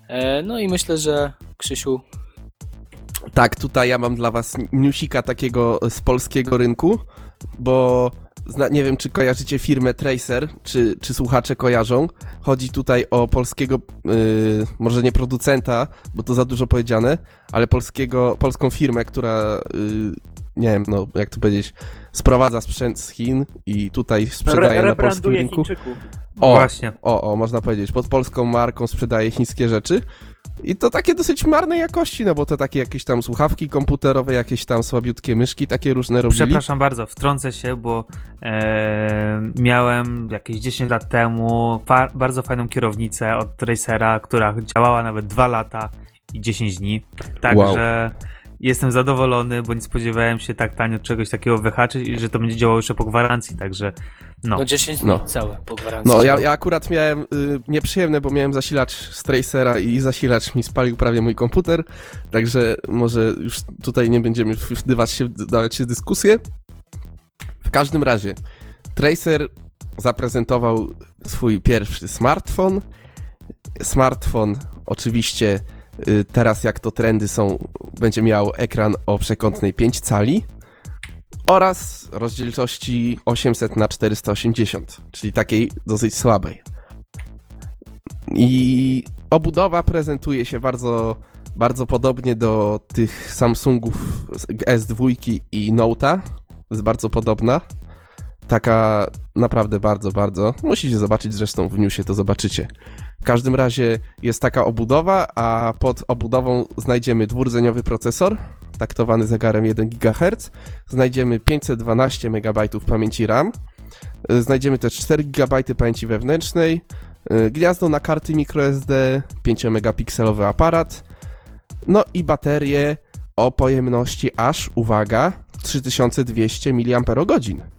S2: E, No i myślę, że Krzysiu,
S4: Tak, tutaj ja mam dla was newsika takiego z polskiego rynku, bo zna, nie wiem, czy kojarzycie firmę Tracer, czy, czy słuchacze kojarzą. Chodzi tutaj o polskiego, yy, może nie producenta, bo to za dużo powiedziane, ale polskiego, polską firmę, która, yy, nie wiem, no jak to powiedzieć, sprowadza sprzęt z Chin i tutaj sprzedaje
S5: Re-
S4: na polskim rynku.
S5: Chińczyków.
S4: O,
S3: Właśnie.
S4: o, o, można powiedzieć, pod polską marką sprzedaje chińskie rzeczy. I to takie dosyć marnej jakości, no bo to takie jakieś tam słuchawki komputerowe, jakieś tam słabiutkie myszki, takie różne robili.
S3: Przepraszam bardzo, wtrącę się, bo e, miałem jakieś 10 lat temu fa- bardzo fajną kierownicę od Tracera, która działała nawet 2 lata i 10 dni. Także jestem zadowolony, bo nie spodziewałem się tak tanio czegoś takiego wyhaczyć i że to będzie działało jeszcze po gwarancji, także no.
S2: no 10 dni
S4: No.
S2: całe po gwarancji.
S4: No, ja, ja akurat miałem y, nieprzyjemne, bo miałem zasilacz z Tracera i zasilacz mi spalił prawie mój komputer, także może już tutaj nie będziemy wdawać się, wdawać się dyskusję. W każdym razie, Tracer zaprezentował swój pierwszy smartfon. Smartfon oczywiście y, teraz jak to trendy są, będzie miał ekran o przekątnej 5 cali oraz rozdzielczości 800 na 480, czyli takiej dosyć słabej. I obudowa prezentuje się bardzo, bardzo podobnie do tych Samsungów z S2 i Note'a. Jest bardzo podobna. Taka naprawdę bardzo, bardzo. Musicie zobaczyć, zresztą w newsie to zobaczycie. W każdym razie jest taka obudowa, a pod obudową znajdziemy dwurdzeniowy procesor, taktowany zegarem 1 GHz. Znajdziemy 512 MB pamięci RAM. Y, Znajdziemy też 4 GB pamięci wewnętrznej, y, gniazdo na karty microSD, 5-megapikselowy aparat, no i baterię o pojemności aż, uwaga, 3200 mAh.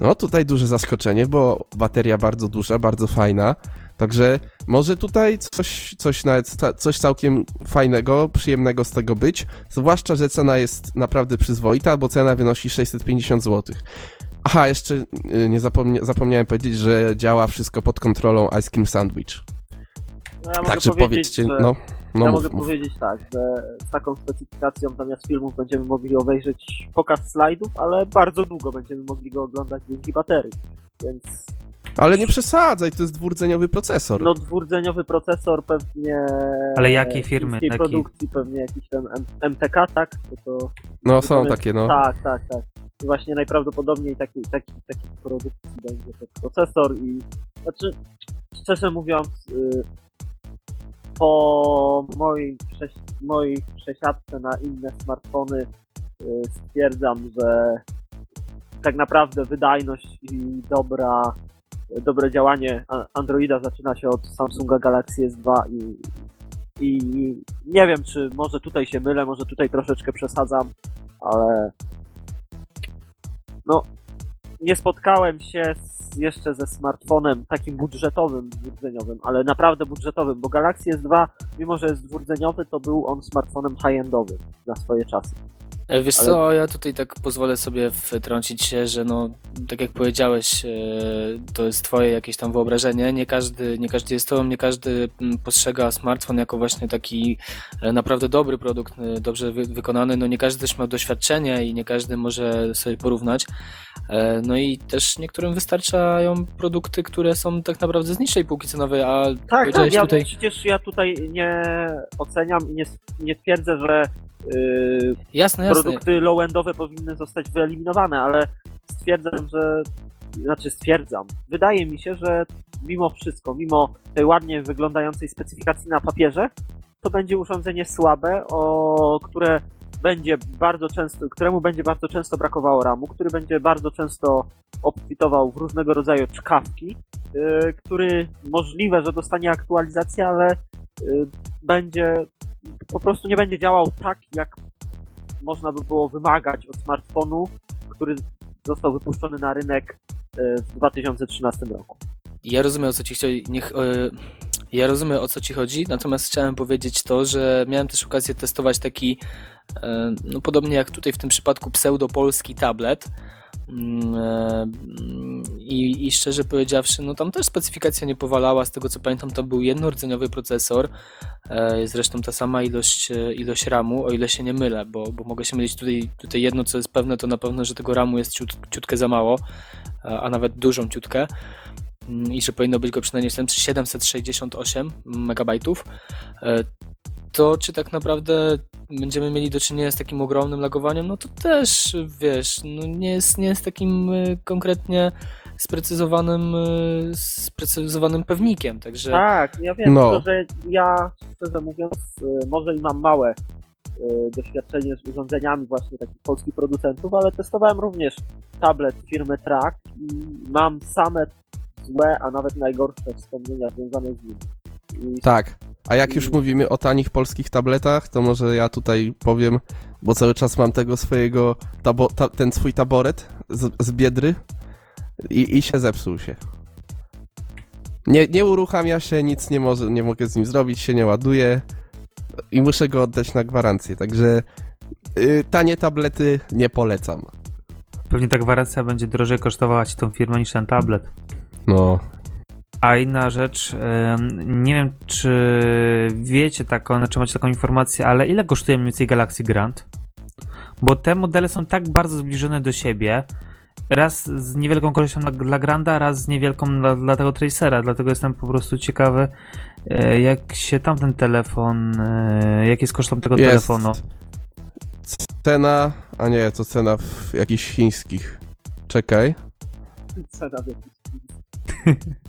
S4: No tutaj duże zaskoczenie, bo bateria bardzo duża, bardzo fajna. Także może tutaj coś, coś nawet coś całkiem fajnego, przyjemnego z tego być. Zwłaszcza, że cena jest naprawdę przyzwoita, bo cena wynosi 650 zł. Aha, jeszcze y, nie zapomnia- zapomniałem powiedzieć, że działa wszystko pod kontrolą Ice Cream Sandwich.
S5: No, ja
S4: Także powiedzcie,
S5: że...
S4: no, no
S5: ja
S4: mów,
S5: mogę
S4: mów.
S5: powiedzieć tak, że z taką specyfikacją zamiast filmów będziemy mogli obejrzeć pokaz slajdów, ale bardzo długo będziemy mogli go oglądać dzięki baterii. Więc
S4: Ale nie przesadzaj, to jest dwurdzeniowy procesor.
S5: no dwurdzeniowy procesor pewnie...
S3: Ale jakiej firmy? Takiej?
S5: produkcji pewnie jakiś ten M- MTK, tak? To, to,
S4: no są
S5: to-
S4: takie, no.
S5: Tak, tak, tak. I właśnie najprawdopodobniej taki, taki, taki produkcji będzie ten procesor i znaczy, szczerze mówiąc, y, po mojej, prześ, mojej przesiadce na inne smartfony y, stwierdzam, że tak naprawdę wydajność i dobra, dobre działanie Androida zaczyna się od Samsunga Galaxy S2 i, i nie wiem, czy może tutaj się mylę, może tutaj troszeczkę przesadzam, ale no nie spotkałem się z, jeszcze ze smartfonem takim budżetowym, dwurdzeniowym, ale naprawdę budżetowym, bo Galaxy S2, mimo że jest dwurdzeniowy, to był on smartfonem high-endowym na swoje czasy.
S2: E, Wiesz
S5: Ale-
S2: co, ja tutaj tak pozwolę sobie wtrącić się, że no, tak jak powiedziałeś, e, to jest twoje jakieś tam wyobrażenie, nie każdy, nie każdy jest tobą, nie każdy mm, postrzega smartfon jako właśnie taki e, naprawdę dobry produkt, dobrze wy, wykonany, no nie każdy też ma doświadczenie i nie każdy może sobie porównać, no i też niektórym wystarczają produkty, które są tak naprawdę z niższej półki cenowej, a
S5: Tak, tak,
S2: powiedziałeś
S5: ja
S2: tutaj...
S5: przecież ja tutaj nie oceniam i nie, nie twierdzę, że yy,
S2: Jasne, jasne.
S5: produkty low-endowe powinny zostać wyeliminowane, ale stwierdzam, że znaczy stwierdzam. Wydaje mi się, że mimo wszystko, mimo tej ładnie wyglądającej specyfikacji na papierze, to będzie urządzenie słabe, o które będzie bardzo często, któremu będzie bardzo często brakowało ramu, który będzie bardzo często obfitował w różnego rodzaju czkawki, yy, który możliwe, że dostanie aktualizację, ale yy, będzie po prostu nie będzie działał tak, jak można by było wymagać od smartfonu, który został wypuszczony na rynek e, w 2013 roku.
S2: Ja rozumiem o co ci chodzi. Niech, e, ja rozumiem o co ci chodzi, natomiast chciałem powiedzieć to, że miałem też okazję testować taki, e, no podobnie jak tutaj w tym przypadku pseudopolski tablet. Mm, e, I, I szczerze powiedziawszy, no tam też specyfikacja nie powalała. Z tego co pamiętam, to był jednorodzeniowy procesor. E, Zresztą ta sama ilość, e, ilość RAMu, o ile się nie mylę, bo, bo mogę się mylić tutaj, tutaj jedno, co jest pewne, to na pewno, że tego RAMu jest ciut, ciutkę za mało, a nawet dużą ciutkę Mm, i że powinno być go przynajmniej 768 megabajtów, e, to czy tak naprawdę będziemy mieli do czynienia z takim ogromnym lagowaniem, no to też, wiesz, no nie, jest, nie jest takim e, konkretnie sprecyzowanym, e, sprecyzowanym pewnikiem, także
S5: Tak, ja wiem,
S4: No.
S5: tylko że ja, szczerze mówiąc, e, może i mam małe doświadczenie z urządzeniami właśnie takich polskich producentów, ale testowałem również tablet firmy Track i mam same złe, a nawet najgorsze wspomnienia związane z nim. I
S4: Tak. A jak już mówimy o tanich polskich tabletach, to może ja tutaj powiem, bo cały czas mam tego swojego, tabo, ta, ten swój taboret z, z biedry i, i się zepsuł się. Nie, nie uruchamia się, nic nie, może, nie mogę z nim zrobić, się nie ładuje i muszę go oddać na gwarancję, także y, tanie tablety nie polecam.
S3: Pewnie ta gwarancja będzie drożej kosztowała ci tą firmę niż ten tablet.
S4: No,
S3: A inna rzecz, nie wiem czy wiecie taką, czy macie taką informację, ale ile kosztuje mniej więcej Galaxy Grand? Bo te modele są tak bardzo zbliżone do siebie, raz z niewielką korzyścią dla, dla Granda, raz z niewielką dla, dla tego Tracera, dlatego jestem po prostu ciekawy, e, jak się tamten telefon, e, jaki jest kosztem tego
S4: jest.
S3: telefonu.
S4: Cena, a nie, to cena w jakichś chińskich. Czekaj.
S5: Cena w jakiś-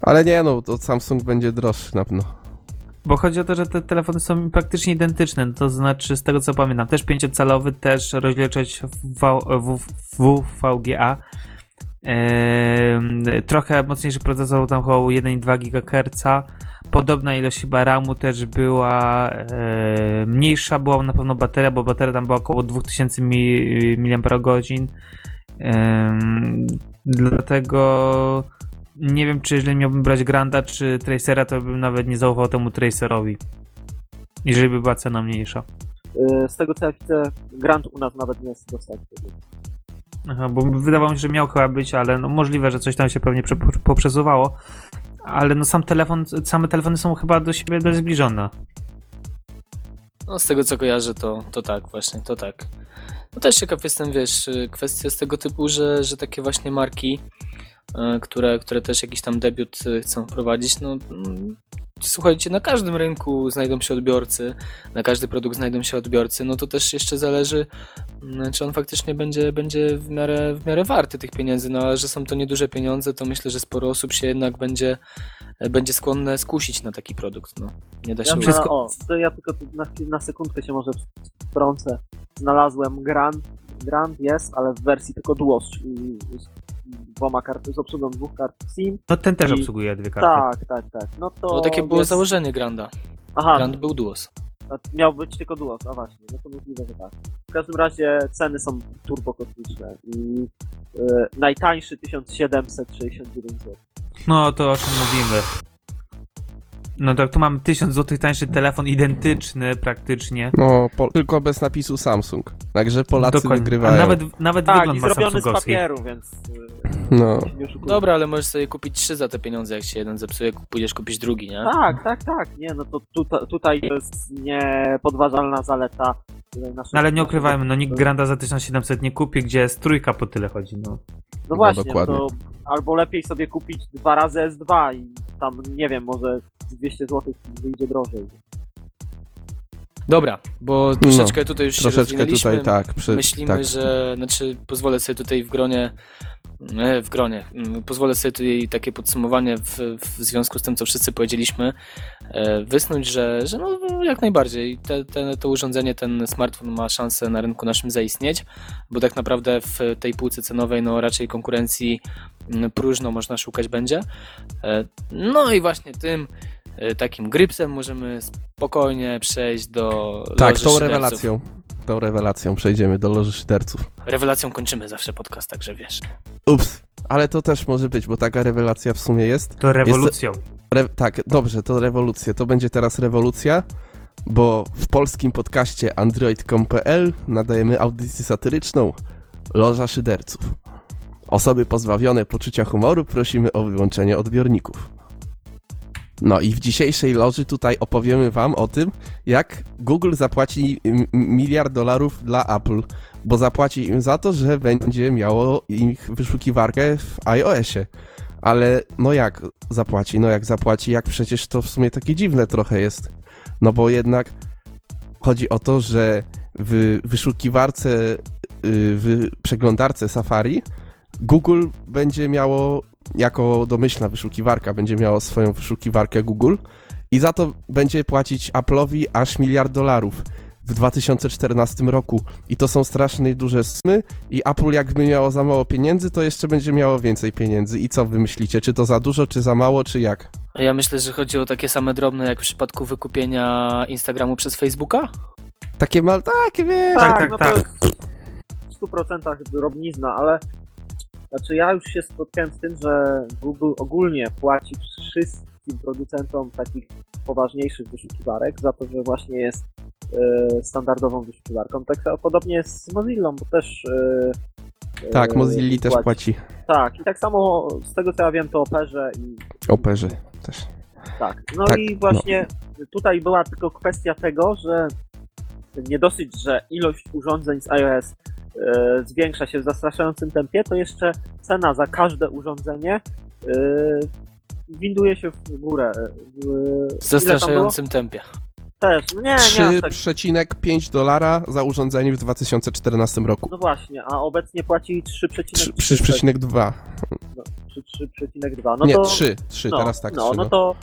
S4: Ale nie no, to Samsung będzie droższy na pewno.
S3: Bo chodzi o to, że te telefony są praktycznie identyczne, to znaczy z tego co pamiętam, też 5-calowy, też rozdzielczość WVGA. Ehm, trochę mocniejszy procesor, tam około 1,2 GHz. Podobna ilość chyba RAMu też była e, mniejsza, była na pewno bateria, bo bateria tam była około 2000 mi- mAh. Em, dlatego nie wiem, czy jeżeli miałbym brać Granda czy Tracera, to bym nawet nie zaufał temu Tracerowi. Jeżeli by była cena mniejsza.
S5: Y, Z tego co ja widzę, Grand u nas nawet nie jest dostępny.
S3: Aha, bo wydawało mi się, że miał chyba być, ale no możliwe, że coś tam się pewnie prze, poprzesuwało. Ale no sam telefon, same telefony są chyba do siebie dość zbliżone.
S2: No, z tego co kojarzę, to, to tak, właśnie, to tak. No też ciekaw jestem, wiesz, y, kwestia z tego typu, że, że takie właśnie marki, y, które, które też jakiś tam debiut y, chcą wprowadzić, no mm, słuchajcie, na każdym rynku znajdą się odbiorcy, na każdy produkt znajdą się odbiorcy, no to też jeszcze zależy, mm, czy on faktycznie będzie, będzie w, miarę, w miarę warty tych pieniędzy, no ale że są to nieduże pieniądze, to myślę, że sporo osób się jednak będzie, będzie skłonne skusić na taki produkt, no. Nie da się
S5: Ja, na, o, to ja tylko na, na sekundkę się może wtrącę. Znalazłem Grand, Grand jest, ale w wersji tylko DuOS, czyli z dwoma karty, z obsługą dwóch kart SIM.
S3: No ten też
S5: I-
S3: obsługuje dwie karty.
S5: Tak, tak, tak. No to
S2: No takie było
S5: jest...
S2: założenie Granda.
S5: Aha,
S2: Grand był duos.
S5: miał być tylko DuOS, a właśnie, no to możliwe, że tak. W każdym razie ceny są turbo kosmiczne i y, najtańszy 1769 zł.
S3: No to o czym mówimy. No tak, tu mam 1000 zł tańszy telefon, identyczny praktycznie.
S4: No, po, tylko bez napisu Samsung. Także Polacy
S3: Dokładnie.
S4: wygrywają.
S3: A nawet, nawet
S5: Tak, i
S3: wygląd ma
S5: zrobiony z
S3: samsungowski.
S5: papieru, więc y,
S4: No,
S5: nie.
S2: Dobra, ale możesz sobie kupić trzy za te pieniądze, jak się jeden zepsuje, pójdziesz kupić drugi, nie?
S5: Tak, tak, tak. Nie, no to tuta, tutaj jest niepodważalna zaleta.
S3: No ale nie ukrywajmy, no nikt Granda za 1700 nie kupi, gdzie z trójka po tyle chodzi, no.
S5: No właśnie,
S4: dokładnie.
S5: to albo lepiej sobie kupić dwa razy S2 i tam, nie wiem, może z 200 zł wyjdzie drożej.
S2: Dobra, bo troszeczkę tutaj już się
S4: No, troszeczkę tutaj tak. Przy,
S2: Myślimy,
S4: tak.
S2: że, znaczy pozwolę sobie tutaj w gronie, e, w gronie, mm, pozwolę sobie tutaj takie podsumowanie w, w związku z tym, co wszyscy powiedzieliśmy, e, wysnuć, że, że no, jak najbardziej te, te, to urządzenie, ten smartfon ma szansę na rynku naszym zaistnieć, bo tak naprawdę w tej półce cenowej no raczej konkurencji mm, próżno można szukać będzie. E, No i właśnie tym takim grypsem możemy spokojnie przejść do
S4: Tak, tą rewelacją. Tą rewelacją przejdziemy do loży szyderców.
S2: Rewelacją kończymy zawsze podcast, także wiesz.
S4: Ups, ale to też może być, bo taka rewelacja w sumie jest.
S3: To rewolucją.
S4: Re tak, dobrze, to rewolucja. To będzie teraz rewolucja, bo w polskim podcaście android.com.pl nadajemy audycję satyryczną Loża Szyderców. Osoby pozbawione poczucia humoru prosimy o wyłączenie odbiorników. No i w dzisiejszej loży tutaj opowiemy wam o tym, jak Google zapłaci miliard dolarów dla Apple, bo zapłaci im za to, że będzie miało ich wyszukiwarkę w iOSie. Ale no jak zapłaci? No jak zapłaci, jak przecież to w sumie takie dziwne trochę jest. No bo jednak chodzi o to, że w wyszukiwarce, yy, w przeglądarce Safari Google będzie miało, jako domyślna wyszukiwarka, będzie miało swoją wyszukiwarkę Google i za to będzie płacić Apple'owi aż miliard dolarów w 2014 roku. I to są strasznie duże sumy i Apple jakby miało za mało pieniędzy, to jeszcze będzie miało więcej pieniędzy. I co wy myślicie? Czy to za dużo, czy za mało, czy jak?
S2: Ja myślę, że chodzi o takie same drobne jak w przypadku wykupienia Instagramu przez Facebooka.
S4: Takie mal, takie wiesz.
S3: Tak, tak,
S5: no
S3: tak.
S5: to jest w 100% drobnizna, ale znaczy ja już się spotkałem z tym, że Google ogólnie płaci wszystkim producentom takich poważniejszych wyszukiwarek za to, że właśnie jest e, standardową wyszukiwarką. Tak samo podobnie jest z Mozillą, bo też e,
S4: Tak,
S5: e,
S4: Mozilla też płaci.
S5: Tak, i tak samo z tego co ja wiem, to Operze i
S4: Operze też.
S5: tak. No
S4: Tak,
S5: i właśnie tutaj była tylko kwestia tego, że nie dosyć, że ilość urządzeń z iOS zwiększa się w zastraszającym tempie, to jeszcze cena za każde urządzenie e, winduje się w górę. E,
S2: W zastraszającym tempie.
S5: Też, no nie, nie aż tak.
S4: 3,5 dolara za urządzenie w 2014 roku.
S5: No właśnie, a obecnie płaci 3,3.
S4: 3,2.
S5: No, 3,2. No
S4: Nie,
S5: to,
S4: 3, 3,
S5: no,
S4: teraz tak, 3.
S5: No, no to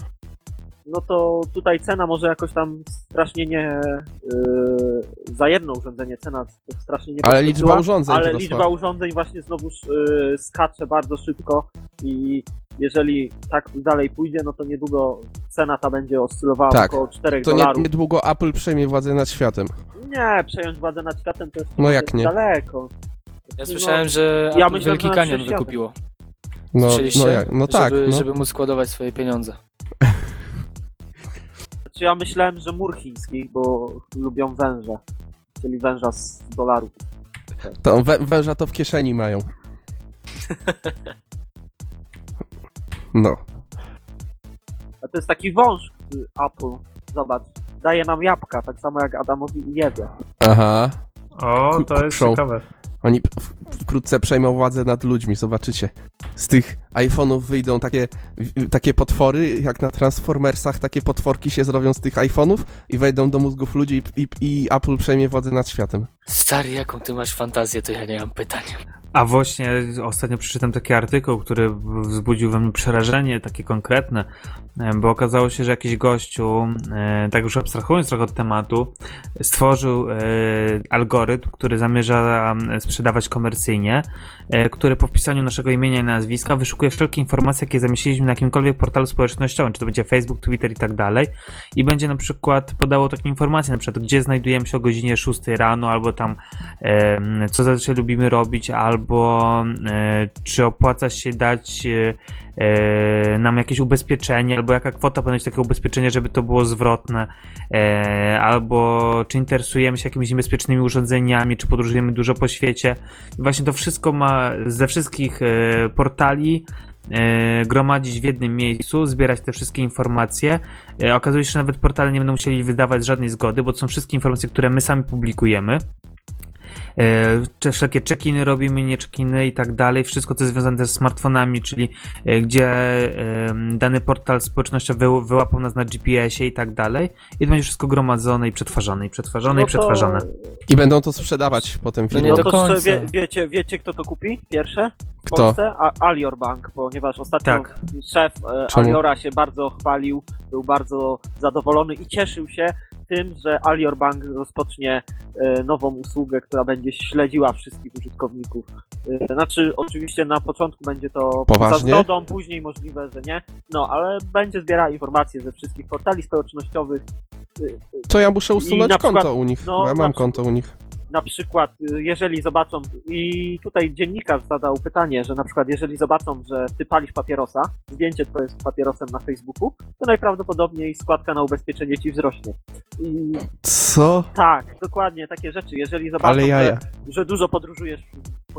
S5: no to tutaj cena może jakoś tam strasznie nie yy, za jedno urządzenie cena strasznie nie
S4: Ale liczba urządzeń
S5: ale liczba urządzeń właśnie znowuż yy, skacze bardzo szybko i jeżeli tak dalej pójdzie, no to niedługo cena ta będzie oscylowała
S4: Tak.
S5: około 4
S4: To nie,
S5: dolarów.
S4: niedługo Apple przejmie władzę nad światem.
S5: Nie, przejąć władzę nad światem to jest
S4: No jak nie?
S5: daleko.
S2: Ja
S5: No,
S2: słyszałem, że
S5: ja
S2: Apple
S5: myślałem,
S2: Wielki Kanion wykupiło.
S4: No, no, jak, no tak,
S2: żeby,
S4: no.
S2: żeby móc składować swoje pieniądze.
S5: Znaczy ja myślałem, że mur chiński, bo lubią węże. Czyli węża z dolarów.
S4: To wę, węża to w kieszeni mają. No.
S5: A to jest taki wąż y, Apple. Zobacz. Daje nam jabłka, tak samo jak Adamowi i.
S4: Aha.
S3: O, to jest
S4: Kuszą.
S3: ciekawe.
S4: Oni wkrótce przejmą władzę nad ludźmi, zobaczycie. Z tych iPhone'ów wyjdą takie, takie potwory, jak na Transformersach, takie potworki się zrobią z tych iPhone'ów i wejdą do mózgów ludzi i, i, i Apple przejmie władzę nad światem.
S2: Stary, jaką ty masz fantazję, to ja nie mam pytań.
S3: A właśnie ostatnio przeczytałem taki artykuł, który wzbudził we mnie przerażenie, takie konkretne, e, bo okazało się, że jakiś gościu, e, tak już abstrahując trochę od tematu, stworzył e, algorytm, który zamierza sprzedawać komercyjnie, który po wpisaniu naszego imienia i nazwiska wyszukuje wszelkie informacje, jakie zamieściliśmy na jakimkolwiek portalu społecznościowym, czy to będzie Facebook, Twitter i tak dalej, i będzie na przykład podało takie informacje, na przykład gdzie znajdujemy się o godzinie 6 rano, albo tam co zazwyczaj lubimy robić, albo e, czy opłaca się dać e, e, nam jakieś ubezpieczenie, albo jaka kwota powinna być takie ubezpieczenie, żeby to było zwrotne, albo czy interesujemy się jakimiś niebezpiecznymi urządzeniami, czy podróżujemy dużo po świecie. Właśnie to wszystko ma ze wszystkich portali gromadzić w jednym miejscu, zbierać te wszystkie informacje. Okazuje się, że nawet portale nie będą musieli wydawać żadnej zgody, bo to są wszystkie informacje, które my sami publikujemy. E, czy wszelkie check-iny robimy, nie check-iny i tak dalej, wszystko co jest związane też z smartfonami, czyli e, gdzie dany portal społecznościowy wy, wyłapał nas na GPS-ie i tak dalej i to będzie wszystko gromadzone i przetwarzane i przetwarzane i przetwarzane.
S4: I będą to sprzedawać potem w
S2: No nie
S5: No
S2: do
S5: to
S2: końca.
S5: wie, wiecie, wiecie, kto to kupi pierwsze w
S4: Kto?
S5: Polsce? A, Alior Bank, ponieważ ostatnio
S3: Tak.
S5: szef e,
S4: Czemu?
S5: Aliora się bardzo chwalił, był bardzo zadowolony i cieszył się tym, że Alior Bank rozpocznie e, nową usługę, która będzie śledziła wszystkich użytkowników. E, Znaczy, oczywiście na początku będzie to
S4: Poważnie?
S5: za zgodą, później możliwe, że nie. No, ale będzie zbierała informacje ze wszystkich portali społecznościowych.
S4: To ja muszę usunąć
S5: na
S4: konto
S5: przykład-
S4: u nich,
S5: no,
S4: ja mam
S5: przykład-
S4: konto u nich.
S5: Na przykład, y, jeżeli zobaczą, i tutaj dziennikarz zadał pytanie, że na przykład, jeżeli zobaczą, że ty palisz papierosa, zdjęcie twoje z papierosem na Facebooku, to najprawdopodobniej składka na ubezpieczenie ci wzrośnie. I
S4: Co?
S5: tak, dokładnie takie rzeczy. Jeżeli zobaczą, że, że dużo podróżujesz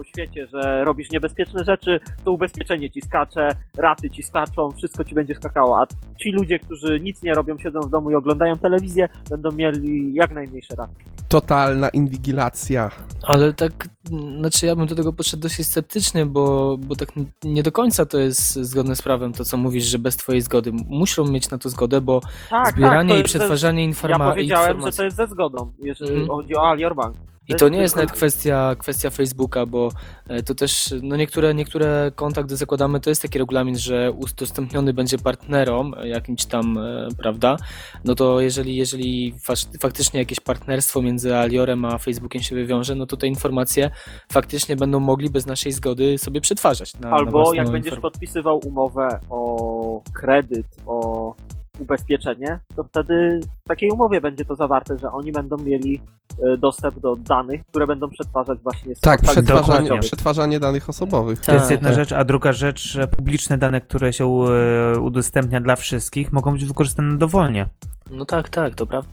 S5: po świecie, że robisz niebezpieczne rzeczy, to ubezpieczenie ci skacze, raty ci skaczą, wszystko ci będzie skakało. A ci ludzie, którzy nic nie robią, siedzą w domu i oglądają telewizję, będą mieli jak najmniejsze raty.
S4: Totalna inwigilacja.
S2: Ale tak, mm, znaczy ja bym do tego podszedł dosyć sceptycznie, bo, bo tak nie do końca to jest zgodne z prawem, to co mówisz, że bez twojej zgody. Muszą mieć na to zgodę, bo
S5: Tak,
S2: zbieranie
S5: to
S2: i przetwarzanie
S5: Ja
S2: informa-
S5: powiedziałem, że
S2: informacji...
S5: to jest ze zgodą, jeżeli
S2: Mhm.
S5: chodzi o Alior Bank.
S2: I to nie jest nawet kwestia, kwestia Facebooka, bo e, to też, no niektóre, niektóre konta, gdy zakładamy, to jest taki regulamin, że udostępniony będzie partnerom e, jakimś tam, e, prawda? No to jeżeli, jeżeli faktycznie jakieś partnerstwo między Aliorem a Facebookiem się wywiąże, no to te informacje faktycznie będą mogli bez naszej zgody sobie przetwarzać. Na, na
S5: Albo
S2: własną
S5: jak będziesz podpisywał umowę o kredyt, o ubezpieczenie, to wtedy w takiej umowie będzie to zawarte, że oni będą mieli e, dostęp do danych, które będą przetwarzać właśnie z
S4: Tak, przetwarzanie, przetwarzanie danych osobowych.
S3: To jest
S2: Tak,
S3: jedna
S2: tak.
S3: rzecz, a druga rzecz, że publiczne dane, które się e, udostępnia dla wszystkich, mogą być wykorzystane dowolnie.
S2: No tak, tak, to prawda.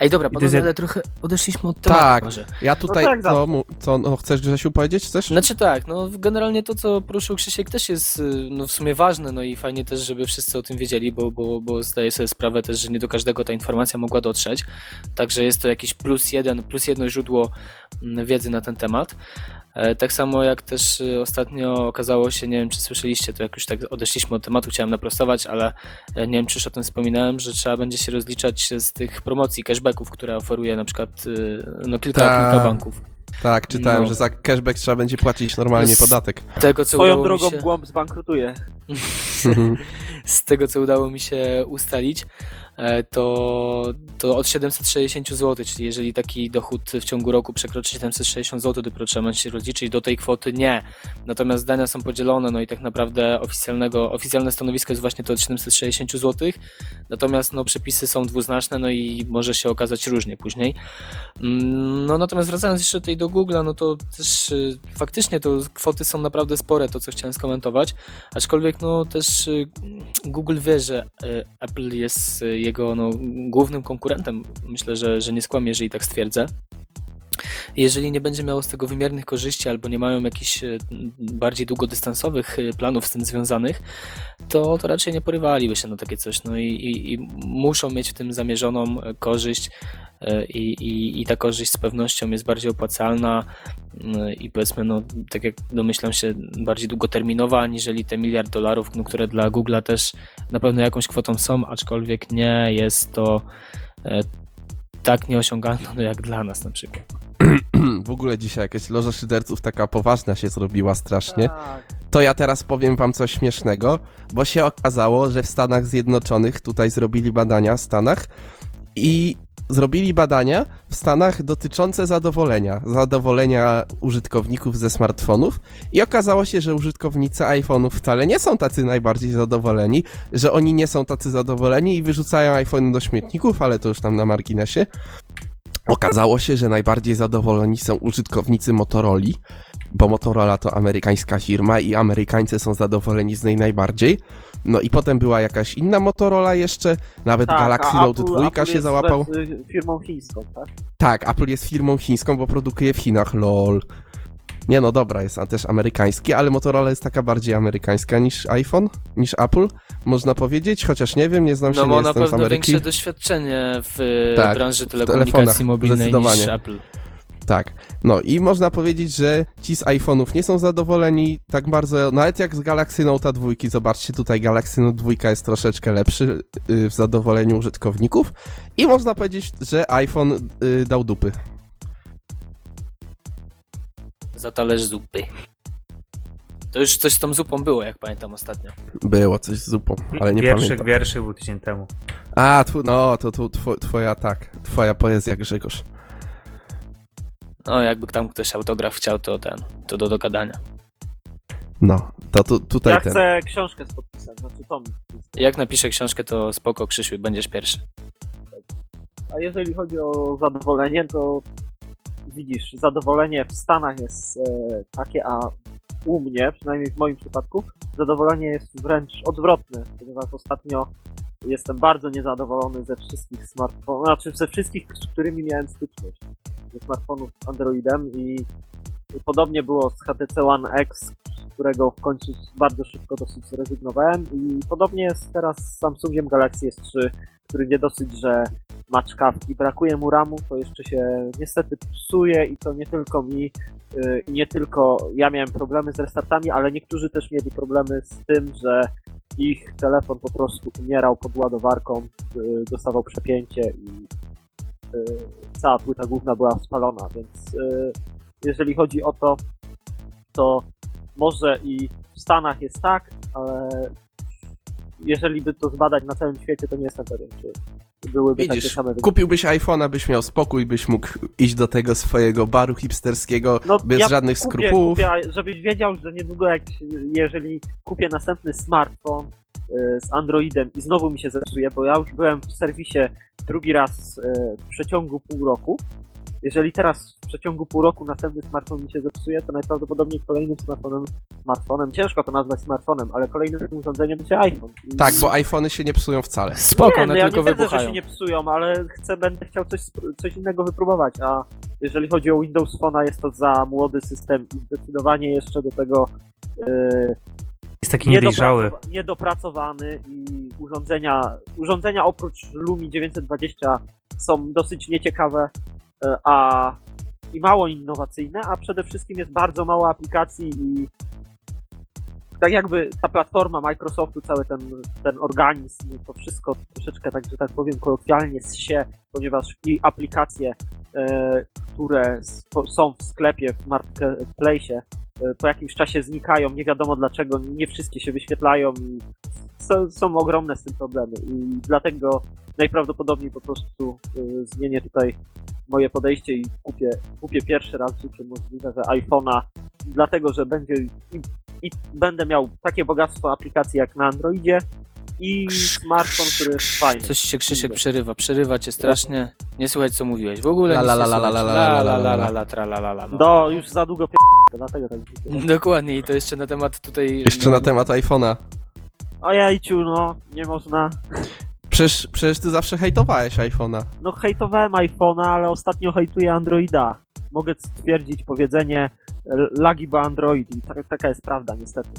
S2: Ej, dobra, panowie, ale trochę odeszliśmy od tematu
S4: Tak.
S2: może.
S4: Ja tutaj,
S5: tak,
S4: co, mu- co no, chcesz Grzesiu powiedzieć? Chcesz?
S2: Znaczy tak, no generalnie to, co poruszył Krzysiek też jest y, no, w sumie ważne, no i fajnie też, żeby wszyscy o tym wiedzieli, bo, bo, bo zdaję sobie sprawę też, że nie do każdego ta informacja mogła dotrzeć, także jest to jakiś plus jeden, plus jedno źródło mm, wiedzy na ten temat. E, Tak samo jak też y, ostatnio okazało się, nie wiem czy słyszeliście, to jak już tak odeszliśmy od tematu, chciałem naprostować, ale e, nie wiem czy już o tym wspominałem, że trzeba będzie się rozliczać z tych promocji, cashbacków, które oferuje na przykład y, no, kilka,
S4: Tak.
S2: kilka banków.
S4: Tak, czytałem,
S2: No.
S4: że za cashback trzeba będzie płacić normalnie
S2: Z-
S4: podatek.
S2: Tego, co mi
S5: drogą
S2: się...
S5: głąb zbankrutuje.
S2: z tego co udało mi się ustalić, to, to od 760 zł, czyli jeżeli taki dochód w ciągu roku przekroczy 760 zł, dopiero trzeba się rozliczyć, do tej kwoty nie. Natomiast zdania są podzielone, no i tak naprawdę oficjalnego, oficjalne stanowisko jest właśnie to od 760 zł, natomiast no, przepisy są dwuznaczne, no i może się okazać różnie później. Mm, No natomiast wracając jeszcze tutaj do Google'a, no to też y, faktycznie to kwoty są naprawdę spore, to co chciałem skomentować, aczkolwiek no też y, Google wie, że y, Apple jest jego no, głównym konkurentem. Myślę, że, że nie skłamię, jeżeli tak stwierdzę. Jeżeli nie będzie miało z tego wymiernych korzyści albo nie mają jakichś y, bardziej długodystansowych y, planów z tym związanych, to, to raczej nie porywaliby się na takie coś. No i, i, i muszą mieć w tym zamierzoną y, korzyść i, i, i ta korzyść z pewnością jest bardziej opłacalna i powiedzmy, no tak jak domyślam się, bardziej długoterminowa, aniżeli te miliard dolarów, no, które dla Google'a też na pewno jakąś kwotą są, aczkolwiek nie jest to e, tak nieosiągalne no, jak dla nas na przykład.
S4: w ogóle dzisiaj jakaś loża szyderców taka poważna się zrobiła strasznie.
S5: Tak.
S4: To ja teraz powiem wam coś śmiesznego, bo się okazało, że w Stanach Zjednoczonych tutaj zrobili badania w Stanach i zrobili badania w Stanach dotyczące zadowolenia, zadowolenia użytkowników ze smartfonów i okazało się, że użytkownicy iPhone'ów wcale nie są tacy najbardziej zadowoleni, że oni nie są tacy zadowoleni i wyrzucają iPhone do śmietników, ale to już tam na marginesie. Okazało się, że najbardziej zadowoleni są użytkownicy Motorola, bo Motorola to amerykańska firma i Amerykańcy są zadowoleni z niej najbardziej. No i potem była jakaś inna Motorola jeszcze, nawet
S5: Tak,
S4: Galaxy Note
S5: Apple-
S4: 2
S5: Apple
S4: się załapał.
S5: y, firmą chińską, tak?
S4: Tak, Apple jest firmą chińską, bo produkuje w Chinach, lol. Nie no, dobra, jest a też amerykański, ale Motorola jest taka bardziej amerykańska niż iPhone, niż Apple, można powiedzieć, chociaż nie wiem, nie znam się,
S2: No
S4: nie
S2: ma na
S4: jestem z
S2: pewno
S4: Ameryki.
S2: większe doświadczenie w
S4: Tak,
S2: branży telekomunikacji mobilnej niż. Apple.
S4: Tak. No i można powiedzieć, że ci z iPhone'ów nie są zadowoleni tak bardzo, nawet jak z Galaxy Note 2. Zobaczcie, tutaj Galaxy Note 2 jest troszeczkę lepszy y, w zadowoleniu użytkowników i można powiedzieć, że iPhone y, dał dupy.
S2: Za talerz zupy. To już coś z tą zupą było, jak pamiętam ostatnio.
S4: Było coś z zupą, ale nie
S3: Wierszyk,
S4: pamiętam.
S3: wierszyk był tydzień temu.
S4: A, tw- no, to, to two, twoja, tak, twoja poezja, Grzegorz.
S2: No, jakby tam ktoś autograf chciał, to ten, to do dogadania.
S4: No, to tu, tutaj
S5: Ja
S4: ten.
S5: chcę książkę z podpisem, znaczy tom.
S2: Jak napiszę książkę, to spoko, Krzysiu, będziesz pierwszy.
S5: A jeżeli chodzi o zadowolenie, to widzisz, zadowolenie w Stanach jest e, takie, a u mnie, przynajmniej w moim przypadku, zadowolenie jest wręcz odwrotne, ponieważ ostatnio jestem bardzo niezadowolony ze wszystkich smartfonów, znaczy ze wszystkich, z którymi miałem styczność, ze smartfonów z Androidem i podobnie było z HTC One X, którego w końcu bardzo szybko dosyć zrezygnowałem i podobnie jest teraz z Samsungiem Galaxy S3, który nie dosyć, że ma czkawki, brakuje mu ramu, to jeszcze się niestety psuje i to nie tylko mi, i nie tylko ja miałem problemy z restartami, ale niektórzy też mieli problemy z tym, że ich telefon po prostu umierał pod ładowarką, yy, dostawał przepięcie i yy, cała płyta główna była spalona, więc jeżeli chodzi o to, to może i w Stanach jest tak, ale jeżeli by to zbadać na całym świecie, to nie jestem pewien, czy byłyby takie
S4: Widzisz,
S5: same wyniki.
S4: kupiłbyś iPhone'a, byś miał spokój, byś mógł iść do tego swojego baru hipsterskiego bez
S5: ja
S4: żadnych
S5: kupię,
S4: skrupułów.
S5: Kupię, żebyś wiedział, że niedługo jak, jeżeli kupię następny smartfon y, z Androidem i znowu mi się zepsuje, bo ja już byłem w serwisie drugi raz y, w przeciągu pół roku, jeżeli teraz w przeciągu pół roku następny smartfon mi się zepsuje, to najprawdopodobniej kolejnym smartfonem, smartfonem, ciężko to nazwać smartfonem, ale kolejnym urządzeniem będzie iPhone. I-
S4: Tak, bo iPhony się nie psują wcale.
S2: Spoko,
S5: nie,
S2: one
S5: no ja
S2: tylko
S5: nie twierdzę, że
S2: wybuchają.
S5: się nie psują, ale chcę, będę chciał coś, spr- coś innego wypróbować, a jeżeli chodzi o Windows Phone'a, jest to za młody system i zdecydowanie jeszcze do tego yy,
S3: Jest taki niedojrzały.
S5: niedopracowa- niedopracowany i urządzenia, urządzenia oprócz Lumi 920 są dosyć nieciekawe, a i mało innowacyjne, a przede wszystkim jest bardzo mało aplikacji i tak jakby ta platforma Microsoftu, cały ten, ten organizm, to wszystko troszeczkę, tak, że tak powiem, kolokwialnie się, ponieważ i aplikacje, e, które są w sklepie, w marketplace, e, po jakimś czasie znikają, nie wiadomo dlaczego, nie wszystkie się wyświetlają i są, są ogromne z tym problemy i dlatego najprawdopodobniej po prostu y, zmienię tutaj moje podejście i kupię, kupię pierwszy raz w życiu możliwe, że iPhone'a, dlatego, że będzie i, i będę miał takie bogactwo aplikacji jak na Androidzie i smartfon, który jest fajny.
S2: Coś się Krzysiek przerywa, przerywa cię strasznie. Nie słuchać co mówiłeś. W ogóle
S4: La,
S2: nic
S4: la,
S2: nie
S4: la, la,
S2: słychać.
S4: la, la,
S2: La,
S4: la,
S2: la,
S4: la,
S2: la,
S4: la.
S2: la, la, tra, la, la, la, no.
S5: Już za długo p... dlatego tak.
S2: Dokładnie i to jeszcze na temat tutaj...
S4: Jeszcze na temat iPhone'a.
S5: Ojejciu, no, nie można.
S4: Przecież, przecież ty zawsze hejtowałeś iPhone'a.
S5: No hejtowałem iPhone'a, ale ostatnio hejtuję Androida. Mogę stwierdzić powiedzenie lagi, bo Android i ta, taka jest prawda niestety.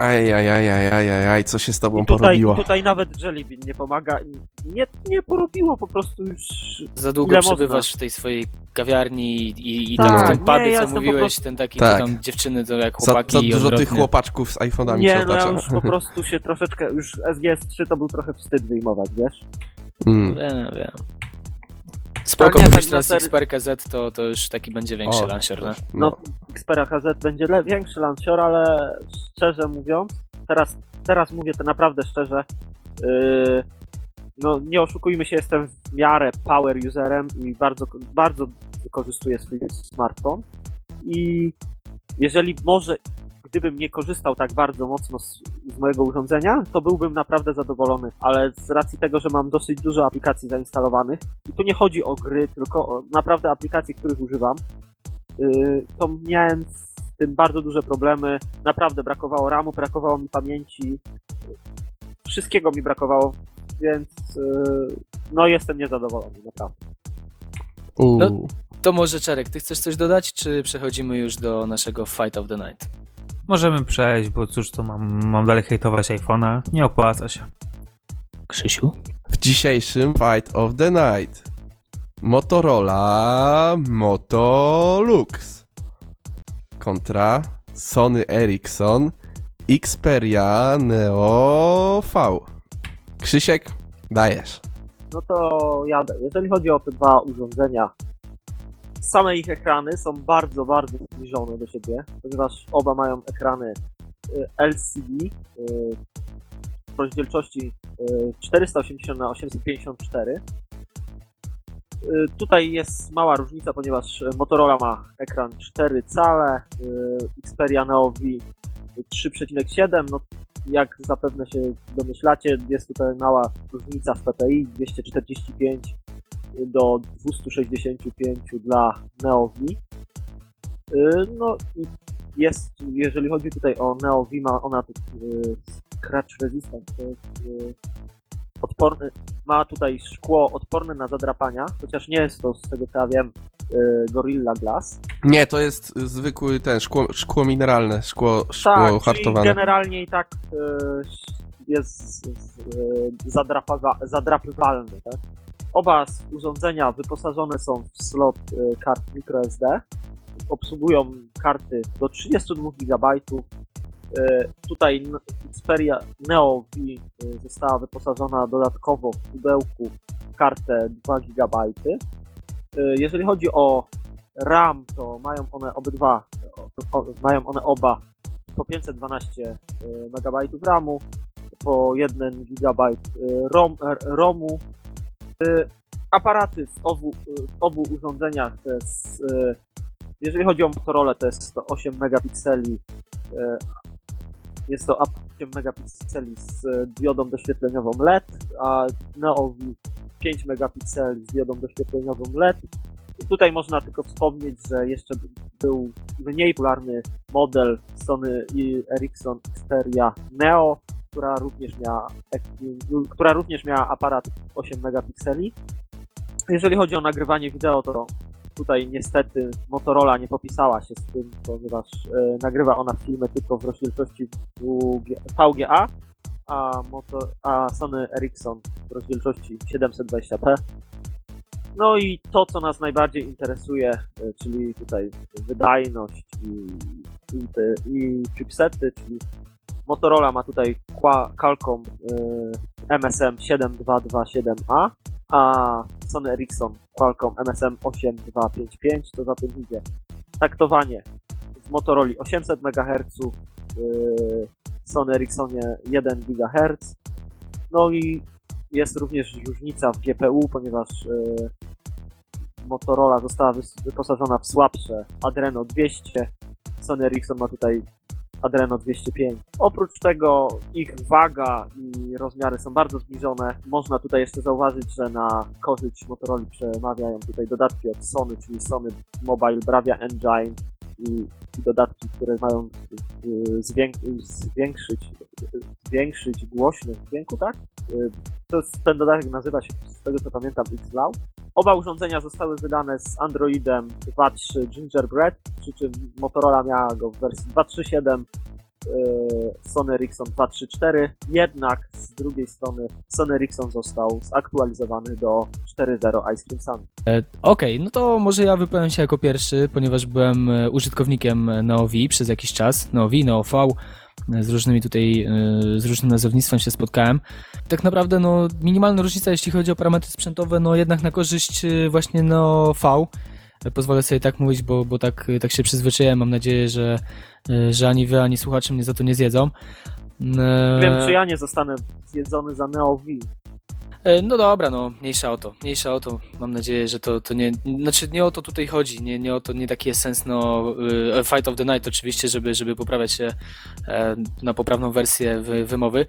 S4: Aj, aj, aj, aj, aj, aj, aj, co się z tobą
S5: I tutaj,
S4: porobiło?
S5: tutaj nawet Jellybean nie pomaga. Nie, nie porobiło po prostu już.
S2: Za długo
S5: Ile
S2: przebywasz
S5: można?
S2: w tej swojej kawiarni i, i,
S5: Tak,
S2: tam w tym
S5: nie,
S2: pubie,
S5: ja
S2: co mówiłeś,
S5: prostu-
S2: ten taki,
S4: Tak.
S2: tam dziewczyny to jak
S4: Za,
S2: chłopaki
S4: za
S2: i
S4: dużo tych chłopaczków z iPhone'ami się
S5: Nie, no ja
S4: otacza.
S5: już po prostu się troszeczkę. Już SGS3 to był trochę wstyd wyjmować, wiesz?
S4: Mm.
S2: Wiem, wiem. Spoko,
S5: nie,
S2: mówisz
S5: tak na
S2: teraz Z, to, to już taki będzie większy
S4: O,
S2: lansior, no.
S5: No, Xperia KZ będzie le- większy lancior, ale szczerze mówiąc, teraz, teraz mówię to naprawdę szczerze. Yy, no, nie oszukujmy się, jestem w miarę power userem i bardzo, bardzo wykorzystuję swój smartfon. I jeżeli może, gdybym nie korzystał tak bardzo mocno z, z mojego urządzenia, to byłbym naprawdę zadowolony. Ale z racji tego, że mam dosyć dużo aplikacji zainstalowanych, i tu nie chodzi o gry, tylko o naprawdę aplikacje, których używam, yy, to miałem z tym bardzo duże problemy. Naprawdę brakowało RAMu, brakowało mi pamięci. Wszystkiego mi brakowało, więc yy, no jestem niezadowolony, naprawdę.
S2: No. To może Czarek, ty chcesz coś dodać, czy przechodzimy już do naszego Fight of the Night?
S3: Możemy przejść, bo cóż to mam, mam dalej hejtować iPhone'a. Nie opłaca się.
S2: Krzysiu?
S4: W dzisiejszym Fight of the Night Motorola Moto Lux kontra Sony Ericsson Xperia Neo V. Krzysiek, dajesz.
S5: No to jadę. Jeżeli chodzi o te dwa urządzenia, same ich ekrany są bardzo, bardzo zbliżone do siebie, ponieważ oba mają ekrany y, LCD y, w rozdzielczości y, 480 na 854 Y, Tutaj jest mała różnica, ponieważ Motorola ma ekran 4 cale, Xperia Neo V 3,7. No, jak zapewne się domyślacie, jest tutaj mała różnica w PPI 245 do 265 dla Neo V. Y, No i jest, jeżeli chodzi tutaj o Neo V, ma ona tu y, scratch resistant, to jest y, odporny, ma tutaj szkło odporne na zadrapania, chociaż nie jest to, z tego co ja wiem, Gorilla Glass.
S4: Nie, to jest zwykły ten, szkło, szkło mineralne, szkło, szkło
S5: Tak, czyli
S4: hartowane.
S5: generalnie i tak jest zadrapawa- zadrapywalny. Tak? Oba urządzenia wyposażone są w slot y, kart microSD. Obsługują karty do 32 GB. Y, tutaj Xperia Neo V y, została wyposażona dodatkowo w pudełku kartę 2 GB. Jeżeli chodzi o RAM, to mają one obydwa, mają one oba po 512 MB RAMu, po 1 GB ROM, ROMu. Y, Aparaty w obu, w obu urządzeniach to jest, y, jeżeli chodzi o Motorola, to jest to 8 megapikseli. y, Jest to 8 megapikseli z y, diodą doświetleniową LED, a Neo V 5 megapikseli z diodą doświetleniową LED. tutaj można tylko wspomnieć, że jeszcze był mniej popularny model Sony i Ericsson Xperia Neo, która również miała, która również miała aparat 8 megapikseli. Jeżeli chodzi o nagrywanie wideo, to tutaj niestety Motorola nie popisała się z tym, ponieważ e, nagrywa ona filmy tylko w rozdzielczości VGA, a, a Sony Ericsson w rozdzielczości 720p. No i to, co nas najbardziej interesuje, e, czyli tutaj wydajność i, i, te, i chipsety, czyli Motorola ma tutaj Qualcomm MSM 7227A, a Sony Ericsson Qualcomm MSM 8255, to za tym idzie. Taktowanie z Motorola 800 MHz, y, Sony Ericssonie 1 GHz, no i jest również różnica w GPU, ponieważ y, Motorola została wyposażona w słabsze Adreno 200, Sony Ericsson ma tutaj Adreno 205. Oprócz tego ich waga i rozmiary są bardzo zbliżone. Można tutaj jeszcze zauważyć, że na korzyść Motorola przemawiają tutaj dodatki od Sony, czyli Sony Mobile Bravia Engine i, dodatki, które mają y, zwięk zwiększyć, zwiększyć głośność dźwięku, tak? Y, to jest, ten dodatek nazywa się, z tego co pamiętam, Xloud. Oba urządzenia zostały wydane z Androidem 2.3 Gingerbread, przy czym Motorola miała go w wersji 2.3.7, yy, Sony Ericsson 2.3.4, jednak z drugiej strony Sony Ericsson został zaktualizowany do 4.0 Ice Cream Sun.
S2: E, Okej, okay, no to może ja wypowiem się jako pierwszy, ponieważ byłem e, użytkownikiem NeoV przez jakiś czas, NeoV, NeoV, z różnymi tutaj, e, z różnym nazewnictwem się spotkałem. Tak naprawdę no, minimalna różnica, jeśli chodzi o parametry sprzętowe, no jednak na korzyść e, właśnie no V. Pozwolę sobie tak mówić, bo, bo tak, tak się przyzwyczaiłem. Mam nadzieję, że, e, że ani wy, ani słuchacze mnie za to nie zjedzą.
S5: Wiem, czy ja nie zostanę zjedzony za Neo V.
S2: E, no dobra, no, mniejsza o to, mniejsza o to. Mam nadzieję, że to, to nie, znaczy nie o to tutaj chodzi, nie, nie o to, nie taki jest sens, no, e, Fight of the Night oczywiście, żeby, żeby poprawiać się e, na poprawną wersję wymowy.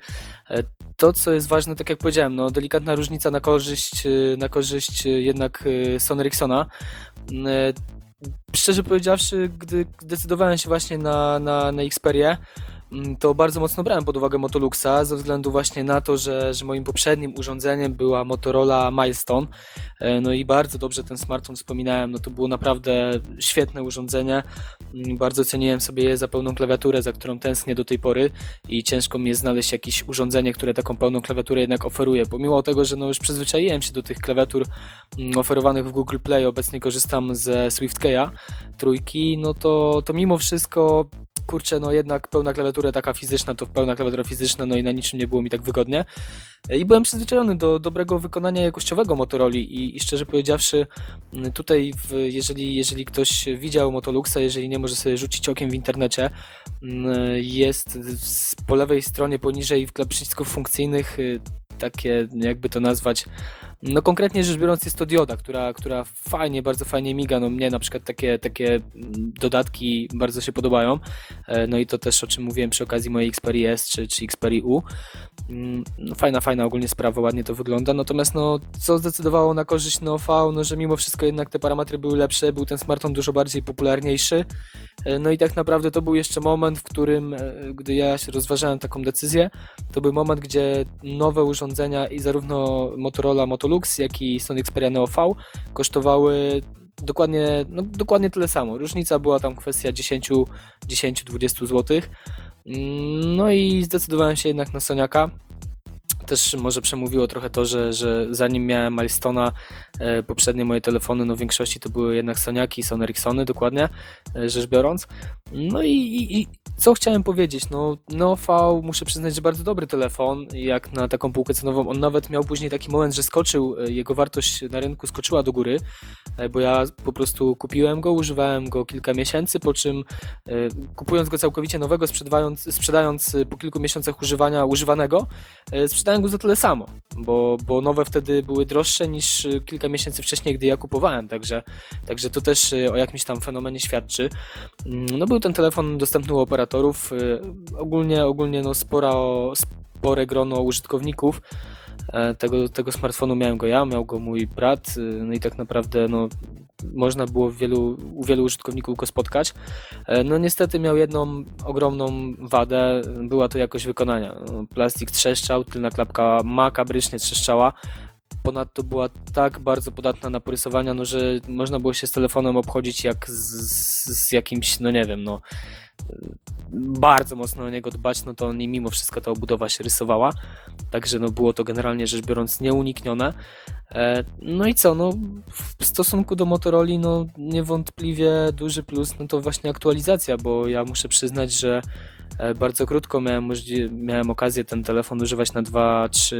S2: To, co jest ważne, tak jak powiedziałem, no, delikatna różnica na korzyść, na korzyść jednak Sony Ericssona. Szczerze powiedziawszy, gdy decydowałem się właśnie na, na, na Xperię, to bardzo mocno brałem pod uwagę Motoluxa ze względu właśnie na to, że, że moim poprzednim urządzeniem była Motorola Milestone. E, no i bardzo dobrze ten smartfon wspominałem. No to było naprawdę świetne urządzenie. Mm, bardzo ceniłem sobie je za pełną klawiaturę, za którą tęsknię do tej pory i ciężko mi jest znaleźć jakieś urządzenie, które taką pełną klawiaturę jednak oferuje. Pomimo tego, że no już przyzwyczaiłem się do tych klawiatur mm, oferowanych w Google Play, obecnie korzystam ze SwiftKey'a trójki, no to, to mimo wszystko kurczę, no jednak pełna klawiatura taka fizyczna, to pełna klawiatura fizyczna, no i na niczym nie było mi tak wygodnie. I byłem przyzwyczajony do dobrego wykonania jakościowego Motorola i, i szczerze powiedziawszy, tutaj w, jeżeli, jeżeli ktoś widział Motoluxa, jeżeli nie może sobie rzucić okiem w internecie, jest po lewej stronie poniżej w przycisków funkcyjnych y, takie, jakby to nazwać, no konkretnie rzecz biorąc jest to dioda, która, która fajnie, bardzo fajnie miga. No mnie na przykład takie, takie dodatki bardzo się podobają. E, no i to też o czym mówiłem przy okazji mojej Xperia S czy, czy Xperia U. Mm, no fajna, fajna ogólnie sprawa, ładnie to wygląda. Natomiast no co zdecydowało na korzyść no V, no że mimo wszystko jednak te parametry były lepsze, był ten smartfon dużo bardziej popularniejszy. E, no i tak naprawdę to był jeszcze moment, w którym, e, gdy ja się rozważałem taką decyzję, to był moment, gdzie nowe urządzenia i zarówno Motorola Motolux, jak i Sony Xperia Neo V kosztowały dokładnie, no, dokładnie tyle samo. Różnica była tam kwestia 10-20 zł. No i zdecydowałem się jednak na Soniaka też może przemówiło trochę to, że, że zanim miałem Milestona, e, poprzednie moje telefony, no w większości to były jednak Soniaki, Sony Ericssony dokładnie, e, rzecz biorąc. No i, i, i co chciałem powiedzieć, no No V muszę przyznać, że bardzo dobry telefon, jak na taką półkę cenową, on nawet miał później taki moment, że skoczył, e, jego wartość na rynku skoczyła do góry, bo ja po prostu kupiłem go, używałem go kilka miesięcy, po czym kupując go całkowicie nowego, sprzedając, sprzedając po kilku miesiącach używania używanego, sprzedałem za tyle samo, bo, bo nowe wtedy były droższe niż kilka miesięcy wcześniej, gdy ja kupowałem, także, także to też o jakimś tam fenomenie świadczy. Mm, no był ten telefon dostępny u operatorów, y, ogólnie, ogólnie no spora, spore grono użytkowników, e, tego, tego smartfonu miałem go ja, miał go mój brat, no i tak naprawdę no, można było wielu, u wielu użytkowników go spotkać. E, No niestety miał jedną ogromną wadę, była to jakość wykonania. No, Plastik trzeszczał, tylna klapka makabrycznie trzeszczała. Ponadto była tak bardzo podatna na porysowania, no, że można było się z telefonem obchodzić jak z, z jakimś, no nie wiem, no bardzo mocno o niego dbać, no to on i mimo wszystko ta obudowa się rysowała. Także no było to generalnie rzecz biorąc nieuniknione. E, No i co, no w stosunku do Motorola, no niewątpliwie duży plus, no to właśnie aktualizacja, bo ja muszę przyznać, że bardzo krótko miałem, miałem okazję ten telefon używać na 2.3,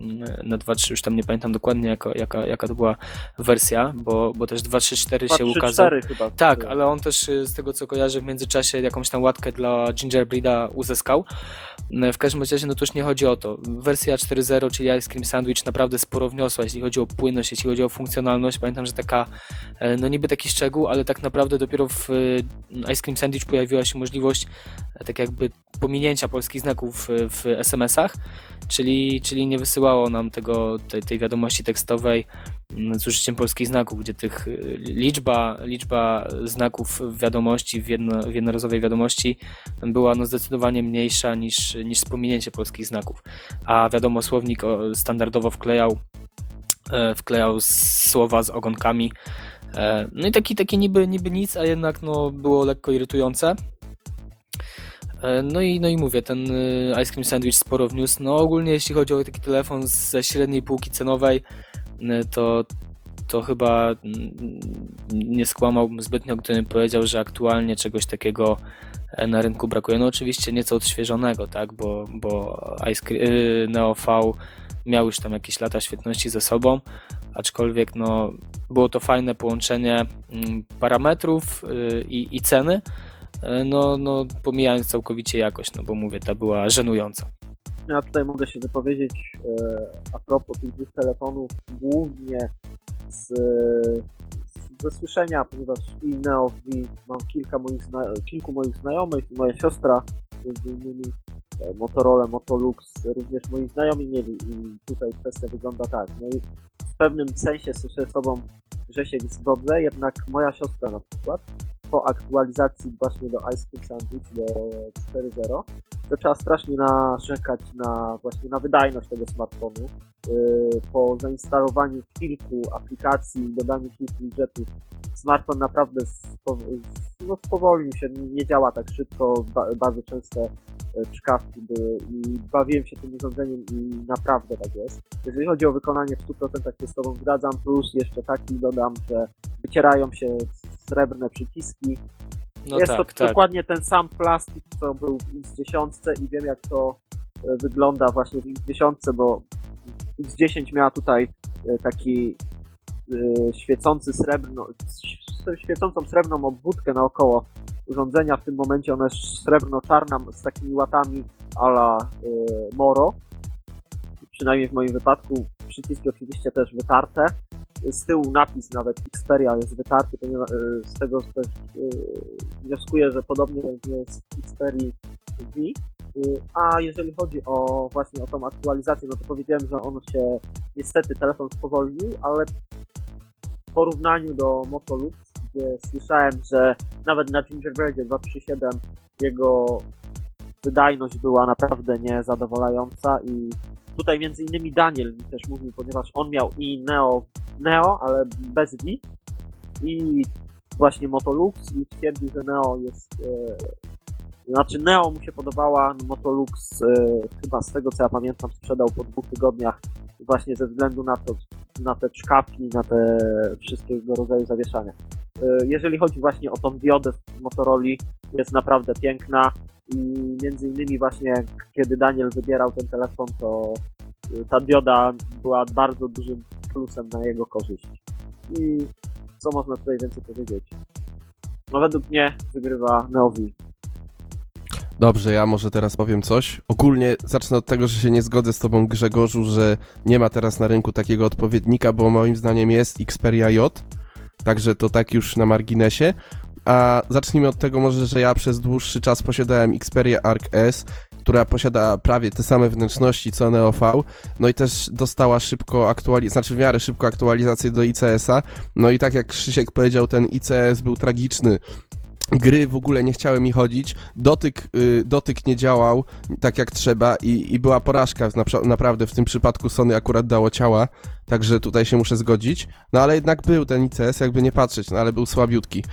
S2: mm, na 2.3 już tam nie pamiętam dokładnie jaka, jaka, jaka to była wersja, bo, bo też 2.3.4 się ukazał.
S5: 4 chyba.
S2: Tak, ale on też y, z tego co kojarzę w międzyczasie jakąś tam łatkę dla Gingerbreeda uzyskał. No, W każdym razie no to już nie chodzi o to. Wersja 4.0, czyli Ice Cream Sandwich naprawdę sporo wniosła, jeśli chodzi o płynność, jeśli chodzi o funkcjonalność. Pamiętam, że taka, e, no niby taki szczegół, ale tak naprawdę dopiero w y, Ice Cream Sandwich pojawiła się możliwość e, tak jakby pominięcia polskich znaków w SMS-ach, czyli, czyli nie wysyłało nam tego, tej, tej wiadomości tekstowej z użyciem polskich znaków, gdzie tych y, liczba, liczba znaków w wiadomości, w, jedno, w jednorazowej wiadomości była no zdecydowanie mniejsza niż, niż spominięcie polskich znaków. A wiadomo, słownik standardowo wklejał, e, wklejał słowa z ogonkami. E, No i taki, taki niby, niby nic, a jednak no, było lekko irytujące. E, No i, no i mówię, ten Ice Cream Sandwich sporo wniósł. No ogólnie jeśli chodzi o taki telefon ze średniej półki cenowej, to, to chyba nie skłamałbym zbytnio, gdybym powiedział, że aktualnie czegoś takiego e, na rynku brakuje. No oczywiście nieco odświeżonego, tak, bo, bo y, Neo V miał już tam jakieś lata świetności ze sobą, aczkolwiek no, było to fajne połączenie mm, parametrów y, i, i ceny, E, no, no pomijając całkowicie jakość, no bo mówię, ta była żenująca.
S5: Ja tutaj mogę się wypowiedzieć e, a propos tych dwóch telefonów, głównie z, ze słyszenia, ponieważ i Neo V mam kilka moich kilku moich znajomych, i moja siostra, między innymi e, Motorola, Motolux, również moi znajomi mieli i tutaj kwestia wygląda tak. No i w pewnym sensie słyszę sobą Grzesiek zgodzę, jednak moja siostra na przykład po aktualizacji właśnie do Ice Cream Sandwich do 4.0 zaczęła strasznie narzekać na właśnie na wydajność tego smartfonu. Yy, Po zainstalowaniu kilku aplikacji, dodaniu kilku widgetów, smartfon naprawdę no, spowolnił się, nie działa tak szybko, ba, bardzo częste e, czkawki były i bawiłem się tym urządzeniem i naprawdę tak jest. Jeżeli chodzi o wykonanie w 100% się z Tobą zgadzam, plus jeszcze taki dodam, że wycierają się srebrne przyciski,
S2: No
S5: jest
S2: tak,
S5: to
S2: tak.
S5: dokładnie ten sam plastik, co był w X10 i wiem jak to e, wygląda właśnie w X10, bo X10 miała tutaj e, taki e, świecący srebrno, świecącą srebrną obwódkę naokoło urządzenia. W tym momencie ona jest srebrno-czarna z takimi łatami a la e, Moro. Przynajmniej w moim wypadku. Przyciski oczywiście też wytarte. Z tyłu napis nawet Xperia jest wytarty, ponieważ z tego też wnioskuję, że podobnie jest w Xperii V. A jeżeli chodzi o właśnie o tą aktualizację, no to powiedziałem, że on się niestety telefon spowolnił, ale w porównaniu do Motolux, gdzie słyszałem, że nawet na Gingerbreadzie 237 jego wydajność była naprawdę niezadowalająca i tutaj między innymi Daniel mi też mówił, ponieważ on miał i Neo, Neo ale bez V i właśnie Motolux i twierdził, że Neo jest e, znaczy Neo mu się podobała, Motolux e, chyba z tego co ja pamiętam sprzedał po dwóch tygodniach właśnie ze względu na to, na te czkawki, na te wszystkiego rodzaju zawieszania. E, jeżeli chodzi właśnie o tą diodę z Motorola, jest naprawdę piękna i między innymi właśnie kiedy Daniel wybierał ten telefon, to e, ta dioda była bardzo dużym plusem na jego korzyść. I co można tutaj więcej powiedzieć? No według mnie wygrywa Neo V.
S4: Dobrze, ja może teraz powiem coś. Ogólnie zacznę od tego, że się nie zgodzę z tobą Grzegorzu, że nie ma teraz na rynku takiego odpowiednika, bo moim zdaniem jest Xperia J. Także to tak już na marginesie. A zacznijmy od tego może, że ja przez dłuższy czas posiadałem Xperia Arc S która posiada prawie te same wnętrzności co Neo V, no i też dostała szybko aktualizację, znaczy w miarę szybko aktualizację do ICS-a, no i tak jak Krzysiek powiedział, ten ICS był tragiczny, gry w ogóle nie chciały mi chodzić, dotyk, y, dotyk nie działał tak jak trzeba i, i była porażka, napra- naprawdę w tym przypadku Sony akurat dało ciała, także tutaj się muszę zgodzić, no ale jednak był ten ICS, jakby nie patrzeć, no ale był słabiutki.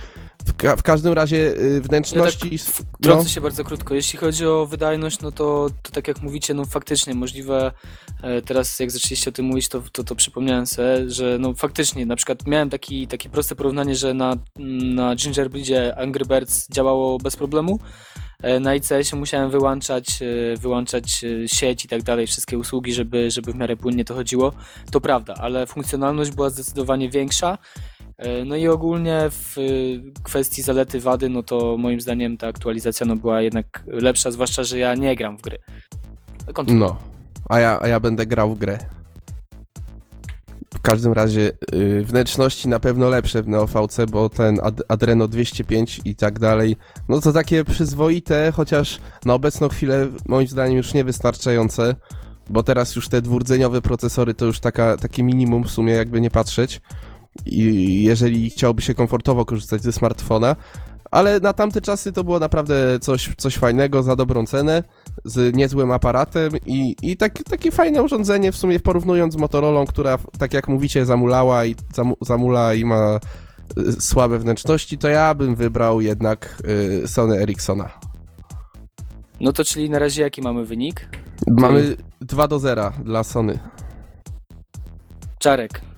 S4: W, ka- w każdym razie y, wnętrzności... no,
S2: Wtrącę się bardzo krótko. Jeśli chodzi o wydajność, no to, to tak jak mówicie, no faktycznie możliwe, e, teraz jak zaczęliście o tym mówić, to, to, to przypomniałem sobie, że no faktycznie, na przykład miałem taki, takie proste porównanie, że na, na Gingerbreadzie Angry Birds działało bez problemu, e, na ICS-ie musiałem wyłączać, e, wyłączać e, sieć i tak dalej, wszystkie usługi, żeby, żeby w miarę płynnie to chodziło. To prawda, ale funkcjonalność była zdecydowanie większa. E, No i ogólnie w y, kwestii zalety wady, no to moim zdaniem ta aktualizacja no była jednak lepsza, zwłaszcza, że ja nie gram w gry. Kontynuuj.
S4: No, a ja, a ja będę grał w grę. W każdym razie y, wnętrzności na pewno lepsze w NeoVC, bo ten Ad Adreno 205 i tak dalej, no to takie przyzwoite, chociaż na obecną chwilę moim zdaniem już niewystarczające, bo teraz już te dwurdzeniowe procesory to już taka, takie minimum w sumie jakby nie patrzeć jeżeli chciałoby się komfortowo korzystać ze smartfona, ale na tamte czasy to było naprawdę coś, coś fajnego za dobrą cenę, z niezłym aparatem i, i tak, takie fajne urządzenie w sumie porównując z Motorolą, która tak jak mówicie zamulała i zamu, zamula i ma y, słabe wnętrzności, to ja bym wybrał jednak y, Sony Ericssona.
S2: No to czyli na razie jaki mamy wynik?
S4: Mamy 2 do 0 dla Sony.
S2: Czarek.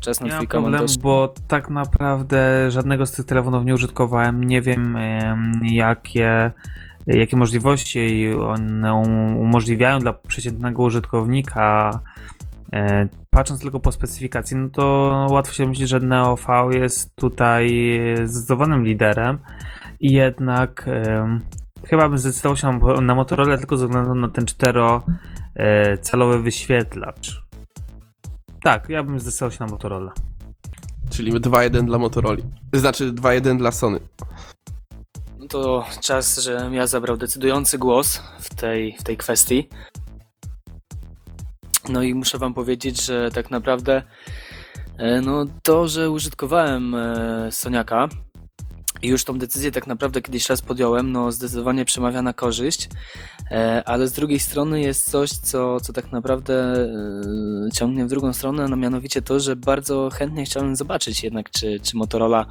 S2: Czas na
S3: Nie mam
S2: twój
S3: problemu,
S2: komentarz.
S3: bo tak naprawdę żadnego z tych telefonów nie użytkowałem. Nie wiem, em, jakie, jakie możliwości one um- umożliwiają dla przeciętnego użytkownika. E, Patrząc tylko po specyfikacji, no to łatwo się myśleć, że Neo V jest tutaj zdecydowanym liderem i jednak chyba bym zdecydował się na, na Motorola tylko ze względu na ten czterocalowy wyświetlacz. Tak, ja bym zdecydował się na Motorola.
S4: Czyli 2-1 dla Motorola. Znaczy 2-1 dla Sony.
S2: No to czas, żebym ja zabrał decydujący głos w tej, w tej kwestii. No i muszę wam powiedzieć, że tak naprawdę e, no to, że użytkowałem e, Soniaka i już tą decyzję tak naprawdę kiedyś raz podjąłem, no zdecydowanie przemawia na korzyść, e, ale z drugiej strony jest coś, co, co tak naprawdę e, ciągnie w drugą stronę, no mianowicie to, że bardzo chętnie chciałem zobaczyć jednak, czy, czy Motorola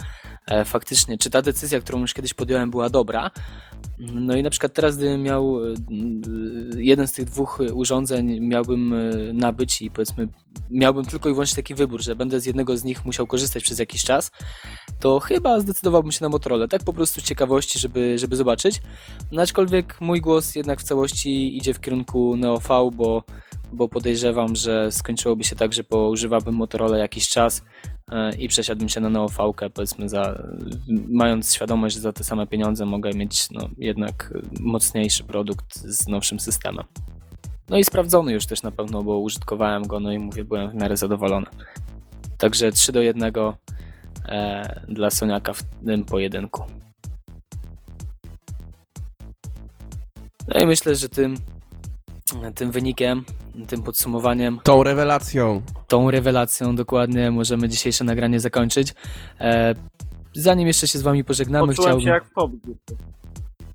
S2: faktycznie, czy ta decyzja, którą już kiedyś podjąłem, była dobra. No i na przykład teraz, gdybym miał e, jeden z tych dwóch urządzeń, miałbym e, nabyć i powiedzmy, miałbym tylko i wyłącznie taki wybór, że będę z jednego z nich musiał korzystać przez jakiś czas, to chyba zdecydowałbym się na Motorola, tak po prostu z ciekawości, żeby, żeby zobaczyć. No aczkolwiek mój głos jednak w całości idzie w kierunku Neo V, bo, bo podejrzewam, że skończyłoby się tak, że poużywałbym Motorola jakiś czas e, i przesiadłbym się na Neo V, powiedzmy, za, mając świadomość, że za te same pieniądze mogę mieć no, jednak mocniejszy produkt z nowszym systemem. No i sprawdzony już też na pewno, bo użytkowałem go, no i mówię, byłem w miarę zadowolony. Także 3 do 1 e, dla Soniaka w tym pojedynku. No i myślę, że tym, tym wynikiem, tym podsumowaniem,
S4: Tą rewelacją.
S2: tą rewelacją dokładnie możemy dzisiejsze nagranie zakończyć. E, zanim jeszcze się z wami pożegnamy,
S5: Poczułem
S2: chciałbym...
S5: się jak w.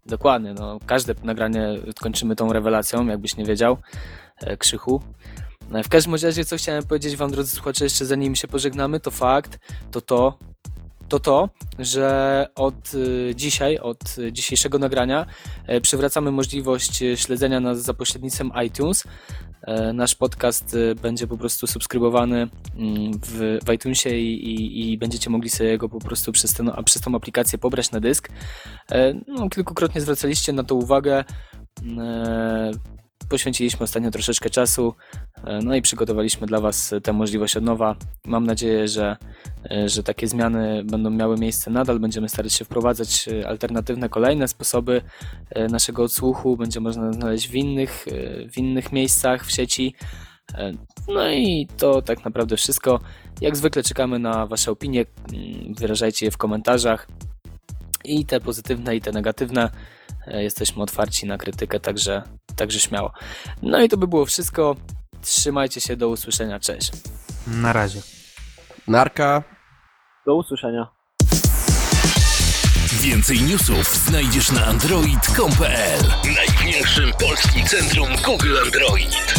S2: Dokładnie, no każde nagranie kończymy tą rewelacją, jakbyś nie wiedział, e, Krzychu. E, W każdym razie, co chciałem powiedzieć wam, drodzy słuchacze, jeszcze zanim się pożegnamy, to fakt, to to, to to, że od y, dzisiaj, od y, dzisiejszego nagrania e, przywracamy możliwość e, śledzenia nas za pośrednictwem iTunes. E, Nasz podcast będzie po prostu subskrybowany mm, w, w iTunesie i, i, i będziecie mogli sobie go po prostu przez, ten, przez tą aplikację pobrać na dysk. No, kilkukrotnie zwracaliście na to uwagę. Poświęciliśmy ostatnio troszeczkę czasu, e, no i przygotowaliśmy dla Was tę możliwość od nowa. Mam nadzieję, że, e, że takie zmiany będą miały miejsce nadal. Będziemy starać się wprowadzać e, alternatywne, kolejne sposoby naszego odsłuchu. Będzie można znaleźć w innych, w innych miejscach w sieci. No i to tak naprawdę wszystko. Jak zwykle czekamy na Wasze opinie. Mm, Wyrażajcie je w komentarzach. I te pozytywne, i te negatywne. E, Jesteśmy otwarci na krytykę, także, także śmiało. No i to by było wszystko. Trzymajcie się, do usłyszenia, cześć.
S3: Na razie.
S4: Narka.
S5: Do usłyszenia.
S1: Więcej newsów znajdziesz na android.com.pl Największym polskim centrum Google Android.